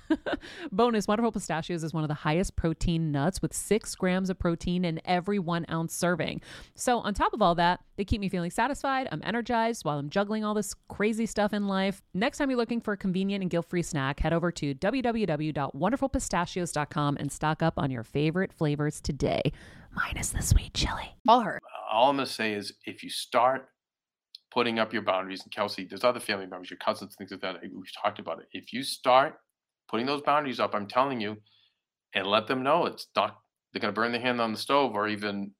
(laughs) Bonus Wonderful Pistachios is one of the highest protein nuts with six grams of protein in every one ounce serving. So, on top of all that, they keep me feeling satisfied. I'm energized while I'm juggling all this crazy stuff in life. Next time you're looking for a convenient and guilt free snack, head over to www.wonderfulpistachios.com and stock up on your favorite flavors today, minus the sweet chili. All her. All I'm going to say is if you start putting up your boundaries, and Kelsey, there's other family members, your cousins, things like that. We've talked about it. If you start putting those boundaries up, I'm telling you, and let them know it's not they're going to burn their hand on the stove or even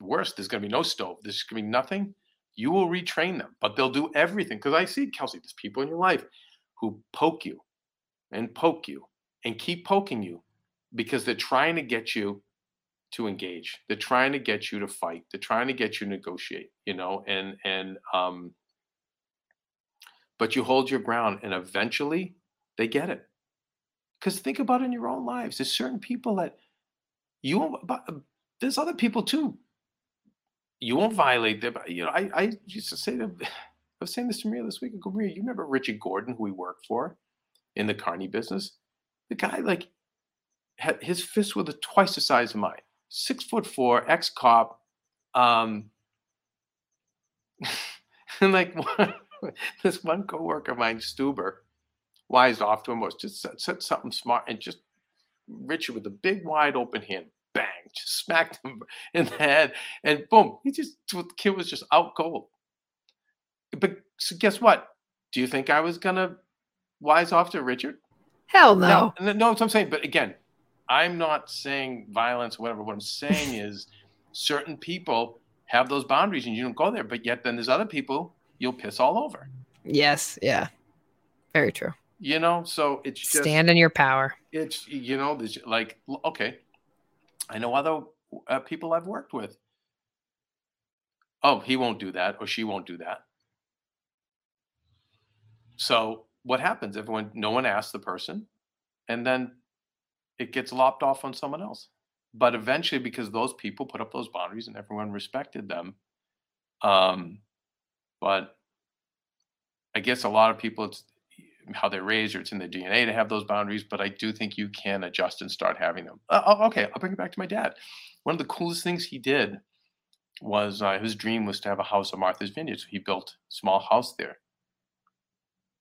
worse, there's going to be no stove. There's going to be nothing. You will retrain them, but they'll do everything. Because I see, Kelsey, there's people in your life who poke you and poke you and keep poking you because they're trying to get you to engage. They're trying to get you to fight. They're trying to get you to negotiate, you know, and, and, um, but you hold your ground and eventually they get it. Because think about in your own lives. There's certain people that you won't, uh, there's other people too. You won't violate them. You know, I, I used to say to, (sighs) I was saying this to Maria this week. I go, Maria, you remember Richard Gordon, who we worked for in the Carney business? The guy, like, had his fists were the twice the size of mine. Six foot four, ex cop. Um, (laughs) and like (laughs) this one coworker of mine, Stuber, wised off to him was just said, said something smart and just Richard with a big wide open hand, bang, just smacked him (laughs) in the head, and boom, he just the kid was just out cold. But so guess what? Do you think I was gonna wise off to Richard? Hell no. No, no, what I'm saying. But again, I'm not saying violence or whatever. What I'm saying (laughs) is certain people have those boundaries and you don't go there. But yet then there's other people you'll piss all over. Yes. Yeah. Very true. You know, so it's just Stand in your power. it's you know there's like okay. I know other uh, people i've worked with. Oh he won't do that or she won't do that. So what happens everyone no one asks the person and then it gets lopped off on someone else? But eventually because those people put up those boundaries and everyone respected them um but i guess a lot of people it's how they're raised or it's in their DNA to have those boundaries, but I do think you can adjust and start having them. Uh, oh, okay, I'll bring it back to my dad. One of the coolest things he did was uh, his dream was to have a house on Martha's Vineyard, so he built a small house there.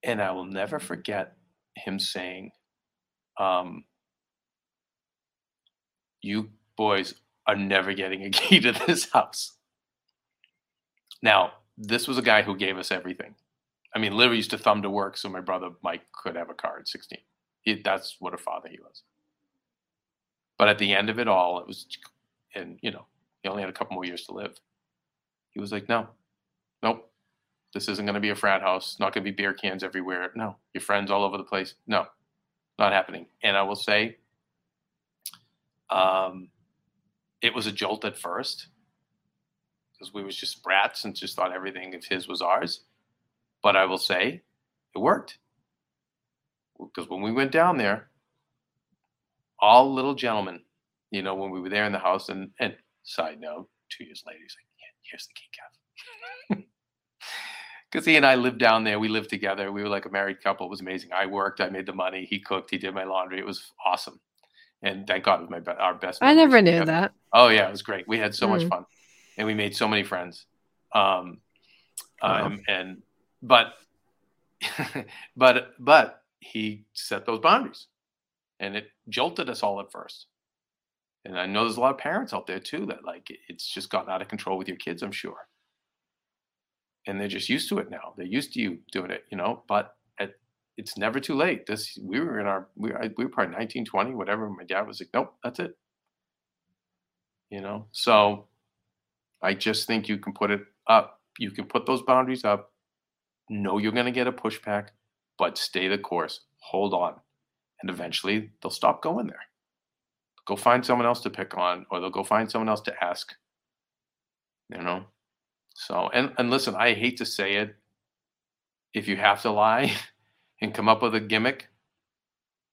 And I will never forget him saying, um, "You boys are never getting a (laughs) key to this house." Now, this was a guy who gave us everything. I mean, literally used to thumb to work so my brother Mike could have a car at 16. He, that's what a father he was. But at the end of it all, it was, and you know, he only had a couple more years to live. He was like, no, nope, this isn't going to be a frat house. Not going to be beer cans everywhere. No, your friends all over the place. No, not happening. And I will say, um, it was a jolt at first because we was just brats and just thought everything of his was ours. But I will say, it worked because when we went down there, all little gentlemen, you know, when we were there in the house, and and side note, two years later, he's like, yeah, here's the key, Kev. Because (laughs) he and I lived down there. We lived together. We were like a married couple. It was amazing. I worked. I made the money. He cooked. He did my laundry. It was awesome. And thank God it was my be- our best. I never knew together. that. Oh yeah, it was great. We had so much Mm. fun, and we made so many friends. Um, Wow. um, and but (laughs) but but he set those boundaries, and it jolted us all at first. And I know there's a lot of parents out there too that like it's just gotten out of control with your kids. I'm sure, and they're just used to it now. They're used to you doing it, you know. But at, it's never too late. This we were in our we we were probably 19, 20, whatever. My dad was like, nope, that's it. You know, so I just think you can put it up. You can put those boundaries up. Know you're going to get a pushback, but stay the course. Hold on. And eventually they'll stop going there. Go find someone else to pick on, or they'll go find someone else to ask. You know? So, and, and listen, I hate to say it. If you have to lie (laughs) and come up with a gimmick,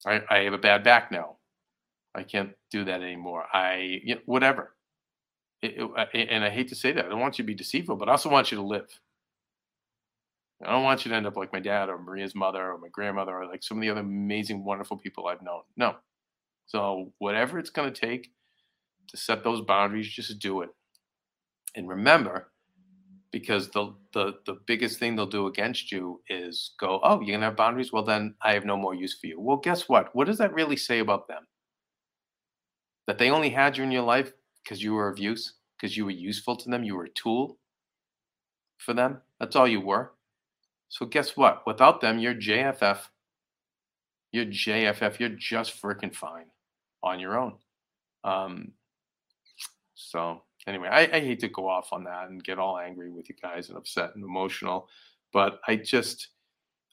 I, I have a bad back now. I can't do that anymore. I, you know, whatever. It- it- and I hate to say that. I don't want you to be deceitful, but I also want you to live. I don't want you to end up like my dad or Maria's mother or my grandmother or like some of the other amazing, wonderful people I've known. No. So whatever it's going to take to set those boundaries, just do it. And remember, because the the the biggest thing they'll do against you is go, oh, you're gonna have boundaries. Well, then I have no more use for you. Well, guess what? What does that really say about them? That they only had you in your life because you were of use, because you were useful to them, you were a tool for them. That's all you were. So guess what? Without them, you're JFF. You're JFF. You're just freaking fine on your own. Um, so anyway, I, I hate to go off on that and get all angry with you guys and upset and emotional, but I just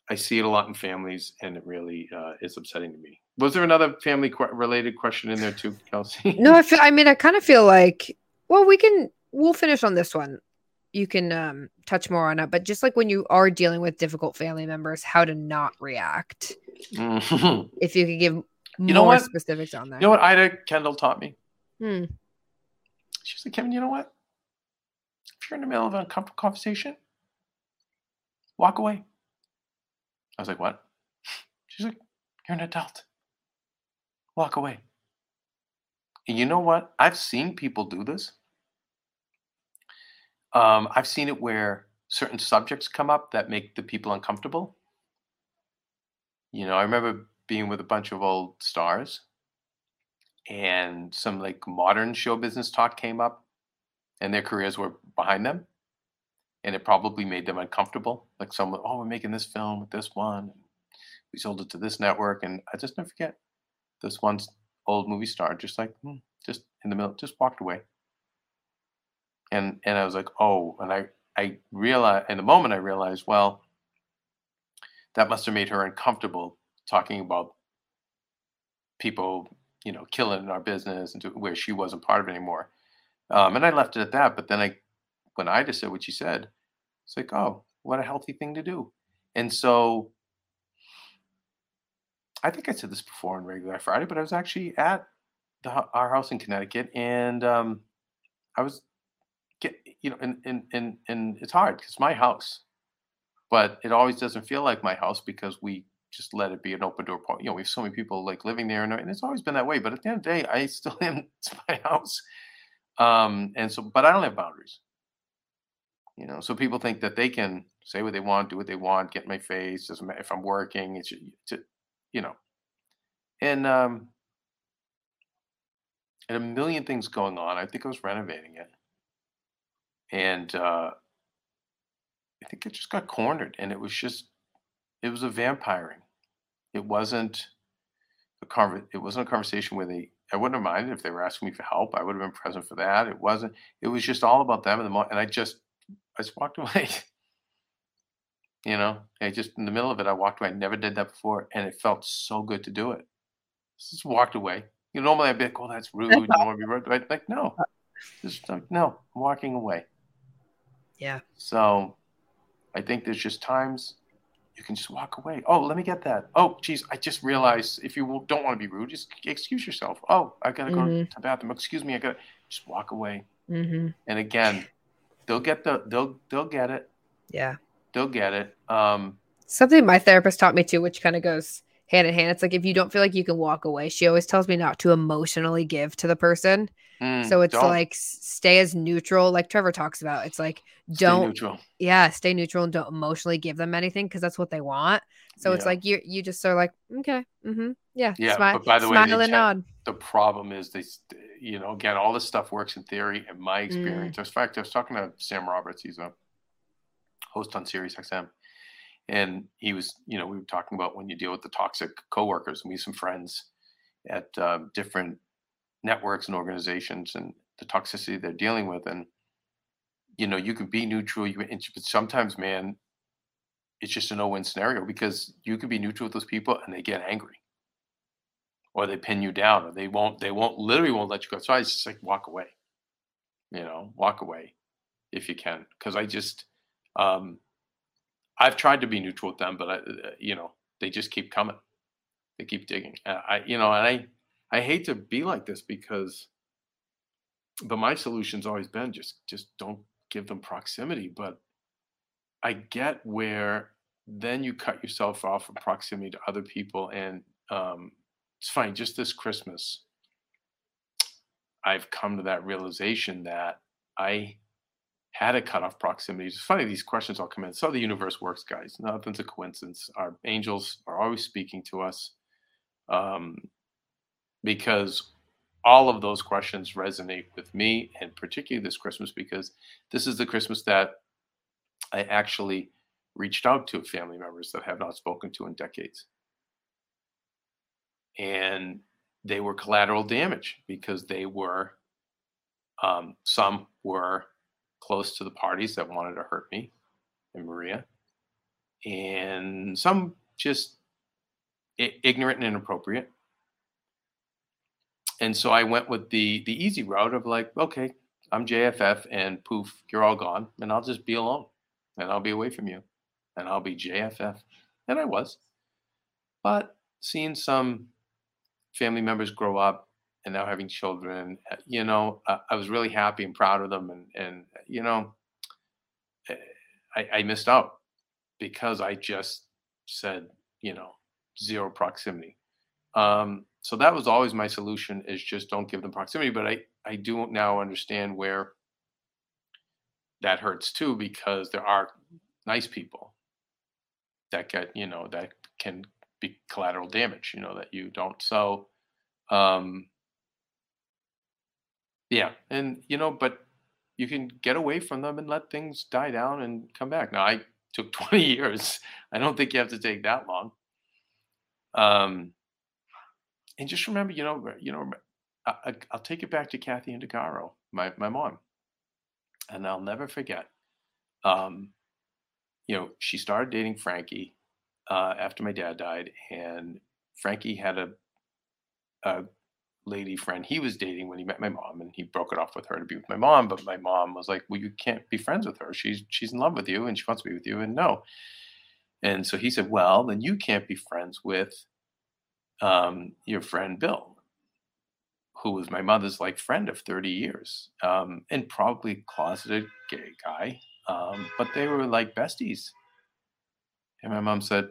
I see it a lot in families, and it really uh, is upsetting to me. Was there another family qu- related question in there too, Kelsey? No, I feel. I mean, I kind of feel like. Well, we can. We'll finish on this one. You can um, touch more on it, but just like when you are dealing with difficult family members, how to not react. Mhm. If you could give more know what? specifics on that. You know what Ida Kendall taught me? Hmm. She was like, Kevin, you know what? If you're in the middle of an uncomfortable conversation, walk away. I was like, what? She's like, you're an adult. Walk away. And you know what? I've seen people do this. Um, I've seen it where certain subjects come up that make the people uncomfortable. You know, I remember being with a bunch of old stars and some like modern show business talk came up and their careers were behind them and it probably made them uncomfortable like someone oh we're making this film with this one we sold it to this network and i just never forget this one old movie star just like hmm, just in the middle just walked away and and i was like oh and i i realized in the moment i realized well that must have made her uncomfortable talking about people you know, killing our business and to where she wasn't part of it anymore. Um, and I left it at that. But then I, when I just said what she said, it's like, oh, what a healthy thing to do. And so I think I said this before on regular Friday, but I was actually at the, our house in Connecticut and um, I was you know, and, and, and, and it's hard because it's my house, but it always doesn't feel like my house because we just let it be an open door point. You know, we have so many people like living there, and, and it's always been that way. But at the end of the day, I still (laughs) am. It's my house, um, and so, but I don't have boundaries. You know, so people think that they can say what they want, do what they want, get my face. Doesn't matter if I'm working. It's to, you know, and um, and a million things going on. I think I was renovating it, and uh, I think it just got cornered, and it was just it was a vampiring. It wasn't a conver- it wasn't a conversation where they I wouldn't have minded if they were asking me for help. I would have been present for that. It wasn't. It was just all about them and the mo- and I just I just walked (laughs) away. you know, I just in the middle of it, I walked away. I never did that before, and it felt so good to do it. Just walked away. You know, normally I'd be like, "Oh, that's rude. You don't want to be rude." But like, no, (laughs) just like, no, I'm walking away. Yeah. So, I think there's just times you can just walk away. Oh, let me get that. Oh, geez, I just realized if you don't want to be rude, just excuse yourself. Oh, I gotta go Mhm. to the bathroom. Excuse me, I gotta just walk away. Mm-hmm. And again, they'll get the they'll they'll get it. Yeah. They'll get it. Um, Something my therapist taught me too, which kind of goes hand in hand. It's like if you don't feel like you can walk away, she always tells me not to emotionally give to the person. Mm, So it's don't like stay as neutral, like Trevor talks about. It's like don't neutral. yeah, stay neutral and don't emotionally give them anything because that's what they want. So it's like you you just are like okay, mm-hmm, yeah, Yeah, smile, but by the way, and check- nod. the problem is they you know again all this stuff works in theory in my Mm. experience in fact i was talking to sam roberts he's a host on sirius xm and he was you know we were talking about when you deal with the toxic coworkers and we some friends at um, different networks and organizations and the toxicity they're dealing with and you know you can be neutral you but sometimes man it's just a no-win scenario because you can be neutral with those people and they get angry. Or they pin you down or they won't they won't literally won't let you go so i just like walk away. You know walk away if you can because i just um i've tried to be neutral with them but i uh, you know they just keep coming. They keep digging. I you know and i i hate to be like this because but my solution's always been just just don't give them proximity but i get where then you cut yourself off from proximity to other people and um it's fine. just this christmas i've come to that realization that i had a cut off proximity. It's funny these questions all come in. So the universe works guys. Nothing's a coincidence. Our angels are always speaking to us. Um, because all of those questions resonate with me and particularly this christmas because this is the christmas that i actually reached out to family members that I have not spoken to in decades and they were collateral damage because they were Um, some were close to the parties that wanted to hurt me and Maria, and some just i- ignorant and inappropriate. And so I went with the the easy route of like, okay, I'm JFF, and poof, you're all gone, and I'll just be alone, and I'll be away from you, and I'll be JFF, and I was. But seeing some family members grow up and now having children, uh, you know, I, I was really happy and proud of them, and and you know, eh, I, I missed out because I just said, you know, zero proximity. Um, so that was always my solution is just don't give them proximity. But I, I do now understand where that hurts too, because there are nice people that get, you know, that can be collateral damage, you know, that you don't. So, um, yeah. And, you know, but you can get away from them and let things die down and come back. Now, I took (laughs) 20 years. I don't think you have to take that long. Um, and just remember, you know, you know, I, I, I'll take it back to Kathy Undergaro, my my mom, and I'll never forget. Um, you know, she started dating Frankie uh, after my dad died, and Frankie had a a lady friend he was dating when he met my mom, and he broke it off with her to be with my mom. But my mom was like, "Well, you can't be friends with her. She's she's in love with you, and she wants to be with you." And no. And so he said, "Well, then you can't be friends with um, your friend Bill, who was my mother's like friend of 30 years, um, and probably closeted gay guy, um, but they were like besties." And my mom said,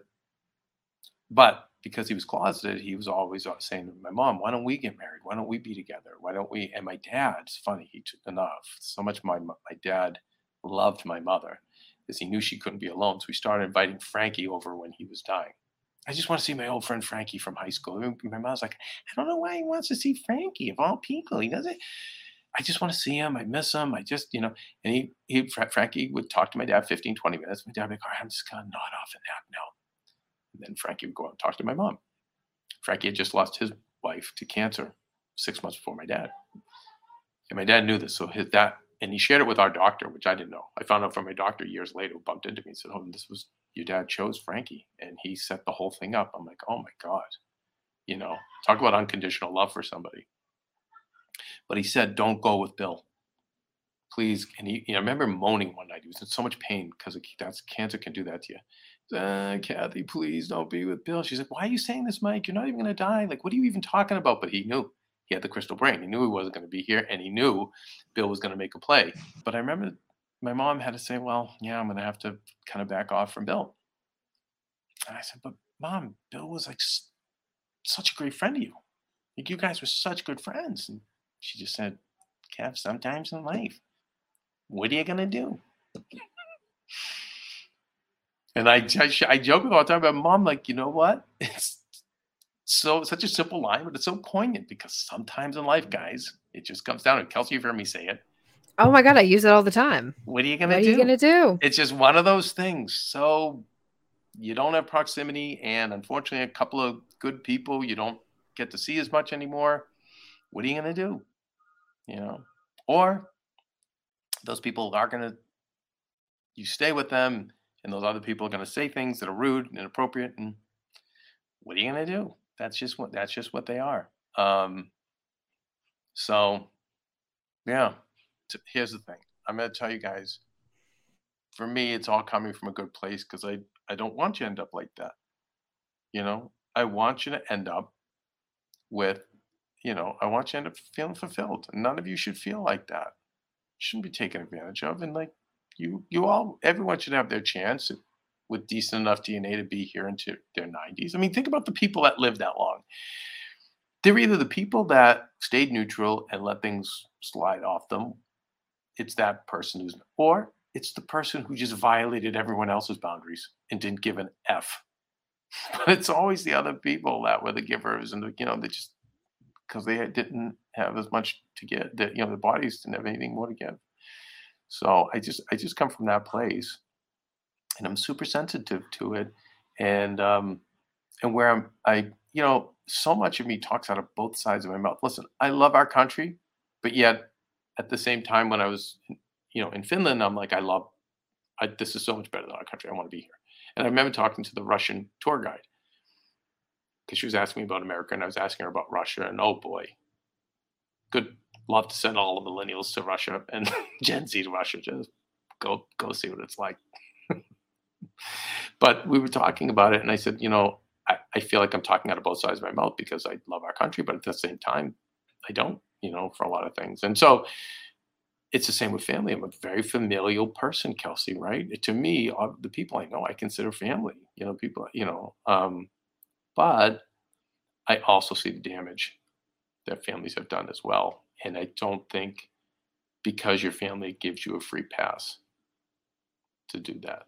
"But because he was closeted, he was always uh, saying to my mom, "Why don't we get married? Why don't we be together? Why don't we?" And my dad's funny. He took enough so much. My my dad loved my mother because he knew she couldn't be alone. So he started inviting Frankie over when he was dying. I just want to see my old friend Frankie from high school. My mom's like, I don't know why he wants to see Frankie of all people. He doesn't. I just want to see him. I miss him. I just, you know, and he, he, Frankie would talk to my dad 15, 20 minutes. My dad would be like, all right, I'm just going to nod off and nap now. And then Frankie would go out and talk to my mom. Frankie had just lost his wife to cancer six months before my dad. And my dad knew this. So his dad, and he shared it with our doctor, which I didn't know. I found out from my doctor years later who bumped into me and said, Oh, this was your dad chose Frankie. And he set the whole thing up. I'm like, Oh my God. You know, talk about unconditional love for somebody. But he said, Don't go with Bill. Please. And he, you know, I remember moaning one night. He was in so much pain because that's cancer can do that to you. Uh, Kathy, please don't be with Bill. She's like, Why are you saying this, Mike? You're not even going to die. Like, what are you even talking about? But he knew he had the crystal brain. He knew he wasn't going to be here, and he knew Bill was going to make a play. But I remember my mom had to say, "Well, yeah, I'm going to have to kind of back off from Bill." And I said, "But mom, Bill was like s- such a great friend to you. Like you guys were such good friends." And she just said, "Kev, sometimes in life, what are you going to do?" And I, I, I joke with all the time about mom, like, you know what? (laughs) It's so such a simple line, but it's so poignant because sometimes in life, guys, it just comes down to Kelsey, you've heard me say it. Oh my god, I use it all the time. What are you gonna are do? you gonna do? It's just one of those things. So you don't have proximity, and unfortunately, a couple of good people you don't get to see as much anymore. What are you gonna do? You know, or those people are gonna you stay with them, and those other people are gonna say things that are rude and inappropriate, and what are you gonna do? That's just what that's just what they are. Um, so yeah, t- here's the thing. I'm gonna tell you guys. For me, it's all coming from a good place because I I don't want you to end up like that. You know, I want you to end up with, you know, I want you to end up feeling fulfilled. None of you should feel like that. You shouldn't be taken advantage of. And like you, you all, everyone should have their chance with decent enough DNA to be here into their 90s. I mean, think about the people that lived that long. They're either the people that stayed neutral and let things slide off them. It's that person who's, or it's the person who just violated everyone else's boundaries and didn't give an F. (laughs) But it's always the other people that were the givers and the, you know, they just because they didn't have as much to get, that you know, the bodies didn't have anything more to give. So I just I just come from that place, and I'm super sensitive to it, and um, and where I'm I you know so much of me talks out of both sides of my mouth. Listen, I love our country, but yet at the same time, when I was, you know, in Finland, I'm like, I love, I, this is so much better than our country. I want to be here. And I remember talking to the Russian tour guide because she was asking me about America, and I was asking her about Russia. And oh boy, good, love to send all the millennials to Russia (laughs) and Gen Z to Russia. Just go, go see what it's like. (laughs) but we were talking about it, and I said, you know, I, I feel like I'm talking out of both sides of my mouth because I love our country, but at the same time, I don't, you know, for a lot of things. And so it's the same with family. I'm a very familial person, Kelsey, right? To me, all the people I know, I consider family, you know, people, you know, um, but I also see the damage that families have done as well. And I don't think because your family gives you a free pass to do that.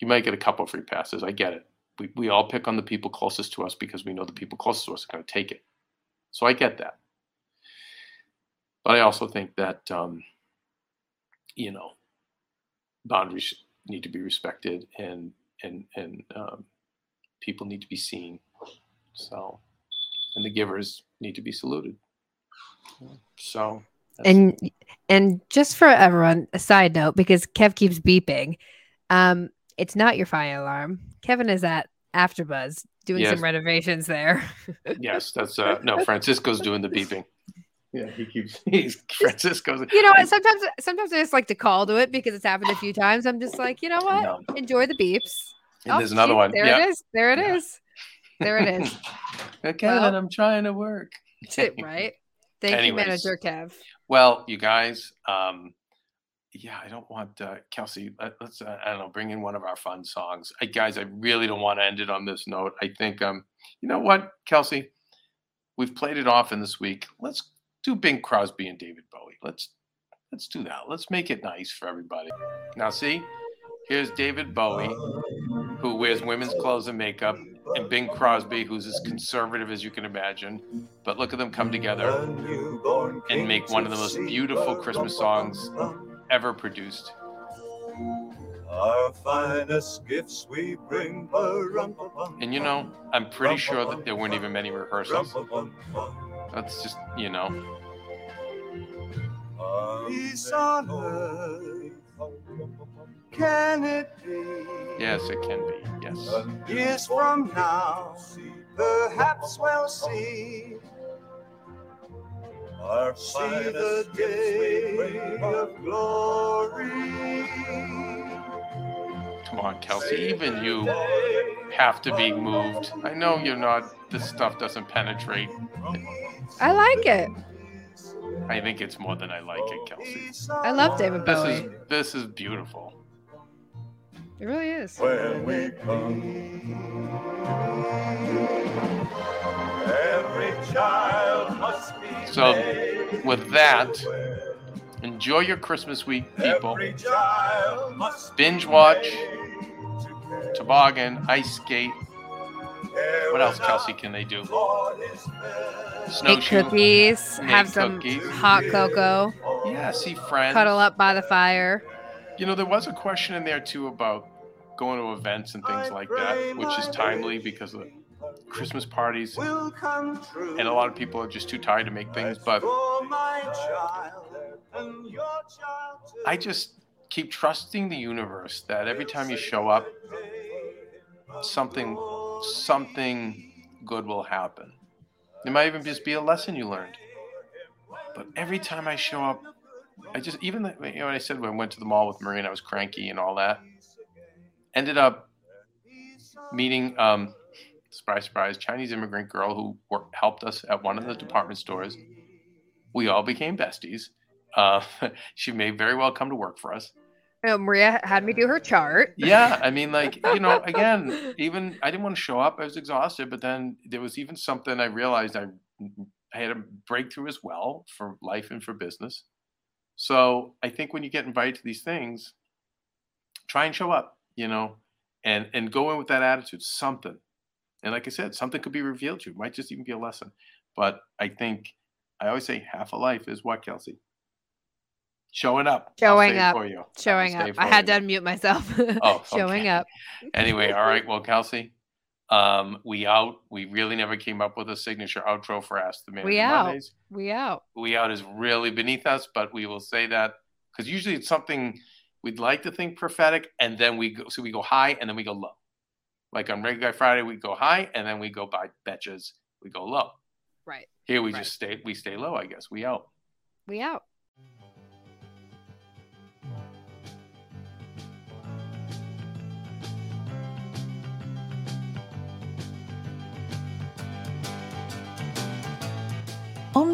You might get a couple free passes. I get it. We, we all pick on the people closest to us because we know the people closest to us are going to take it. So I get that. But I also think that, um, you know, boundaries need to be respected and, and, and um, people need to be seen. So, and the givers need to be saluted. So, And and just for everyone, a side note, because Kev keeps beeping, um, it's not your fire alarm. Kevin is at AfterBuzz doing Yes. some renovations there. (laughs) yes, that's uh, no. Francisco's doing the beeping. Yeah, he keeps. (laughs) He's Francisco's. you know, sometimes sometimes I just like to call to it because it's happened a few times. I'm just like, you know what? No. Enjoy the beeps. And Oh, there's another shoot, one. There yeah. it is. There it Yeah. is. There it is. (laughs) Okay, Well- then I'm trying to work. (laughs) right. Thank Anyways. you, Manager Kev. Well, you guys, um, yeah, I don't want uh, Kelsey. Let, let's, uh, I don't know, bring in one of our fun songs. I, guys, I really don't want to end it on this note. I think, um, you know what, Kelsey, we've played it often this week. Let's do Bing Crosby and David Bowie. Let's let's do that. Let's make it nice for everybody. Now, see, here's David Bowie, who wears women's clothes and makeup, and Bing Crosby, who's as conservative as you can imagine. But look at them come together and make one of the most beautiful Christmas songs ever produced. Our finest gifts we bring. And you know, I'm pretty sure that there weren't even many rehearsals. Rum-ba-bum-bum. That's just, you know, Peace on earth. Can it be? yes, it can be. Yes. Years from now, perhaps we'll see. Our see the day of glory. Come on, Kelsey. Even you have to be moved. I know you're not, this stuff doesn't penetrate. I like it. I think it's more than I like it, Kelsey. I love David Bowie. This is this is beautiful. It really is. when we come. Every child must be So, with that. Enjoy your Christmas week, people. Every child must Binge watch, made to care. Toboggan, ice skate. Care What else, enough Kelsey, can they do? for his fair. Make cookies, Make have some cookies. hot cocoa, Yeah, see friends. cuddle up by the fire. You know, there was a question in there too about going to events and things like that, which is timely because of Christmas parties, will come true. and a lot of people are just too tired to make things. But For my child and your child too. I just keep trusting the universe that every time you show up, something something good will happen. It might even just be a lesson you learned. But every time I show up, I just even the- you know when I said when I went to the mall with Marie and I was cranky and all that, ended up meeting um surprise surprise Chinese immigrant girl who worked, helped us at one of the department stores. We all became besties. Uh, (laughs) she may very well come to work for us. You Maria had me do her chart. Yeah, I mean, (laughs) like you know, again, even I didn't want to show up. I was exhausted, but then there was even something I realized I I had a breakthrough as well for life and for business. So I think when you get invited to these things, try and show up, you know, and and go in with that attitude. Something, and like I said, something could be revealed to you. It might just even be a lesson. But I think I always say half a life is what Kelsey. Showing up. Showing up. For you. Showing up. I had you. to unmute myself. (laughs) Oh, Showing okay. up. Anyway, all right. Well, Kelsey, Um, we out. We really never came up with a signature outro for Ask the Manager We out. Mondays. We out. We out is really beneath us, but we will say that because usually it's something we'd like to think prophetic, and then we go. So we go high, and then we go low. Like on Regular Guy Friday, we go high, and then we go by betches. We go low. Right. Here we Right. just stay. We stay low. I guess we out. We out.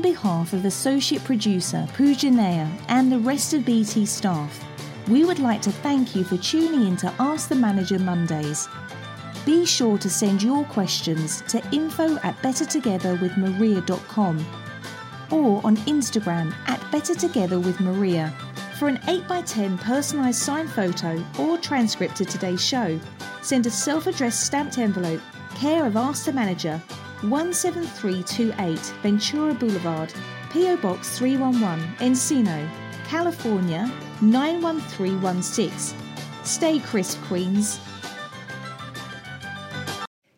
On behalf of associate producer Pooja Nair and the rest of BT staff, we would like to thank you for tuning in to Ask the Manager Mondays. Be sure to send your questions to info at bettertogetherwithmaria.com or on Instagram at bettertogetherwithmaria for an 8x10 personalised signed photo or transcript of today's show. Send a self-addressed stamped envelope, care of Ask the Manager, 17328 Ventura Boulevard, PO Box 311, Encino, California 91316. Stay crisp, Queens.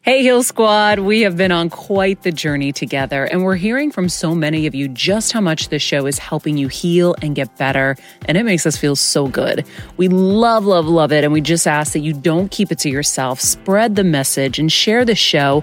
Hey, Heal Squad, we have been on quite the journey together, and we're hearing from so many of you just how much this show is helping you heal and get better, and it makes us feel so good. We love, love, love it, and we just ask that you don't keep it to yourself. Spread the message and share the show